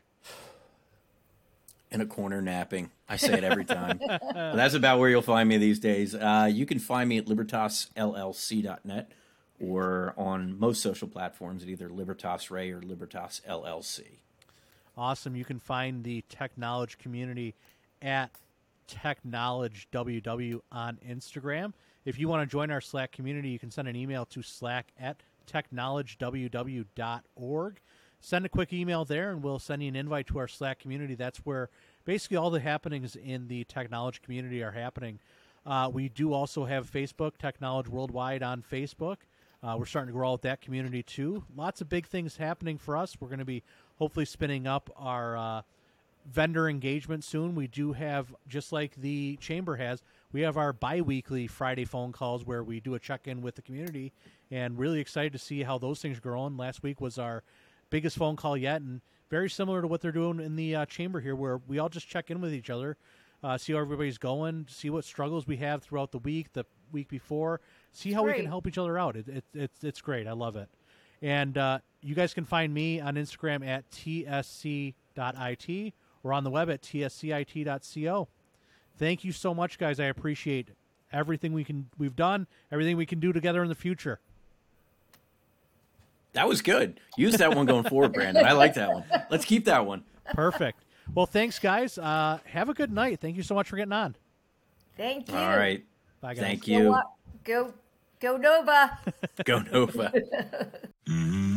in a corner napping. I say it every time. But that's about where you'll find me these days. Uh, you can find me at libertasllc.net or on most social platforms at either Libertas Ray or Libertas LLC. Awesome. You can find the Technology community at Technology WW on Instagram. If you want to join our Slack community, you can send an email to slack at technologyww.org. Send a quick email there, and we'll send you an invite to our Slack community. That's where basically all the happenings in the technology community are happening. Uh, we do also have Facebook, Technology Worldwide on Facebook. Uh, we're starting to grow out that community too. Lots of big things happening for us. We're going to be hopefully spinning up our uh, vendor engagement soon. We do have, just like the chamber has, we have our bi-weekly Friday phone calls where we do a check-in with the community, and really excited to see how those things are growing. Last week was our biggest phone call yet, and very similar to what they're doing in the uh, chamber here, where we all just check in with each other, uh, see how everybody's going, see what struggles we have throughout the week, the week before, see how we can help each other out. It, it, it's it's great. I love it. And uh, you guys can find me on Instagram at tsc.it or on the web at tscit.co. Thank you so much, guys. I appreciate everything we can we've done, everything we can do together in the future. That was good. Use that one going forward, Brandon. I like that one. Let's keep that one. Perfect. well, thanks, guys. Uh, have a good night. Thank you so much for getting on. Thank you. All right. Bye, guys. Thank you. up- go, go Nova. Go Nova. Mm-hmm.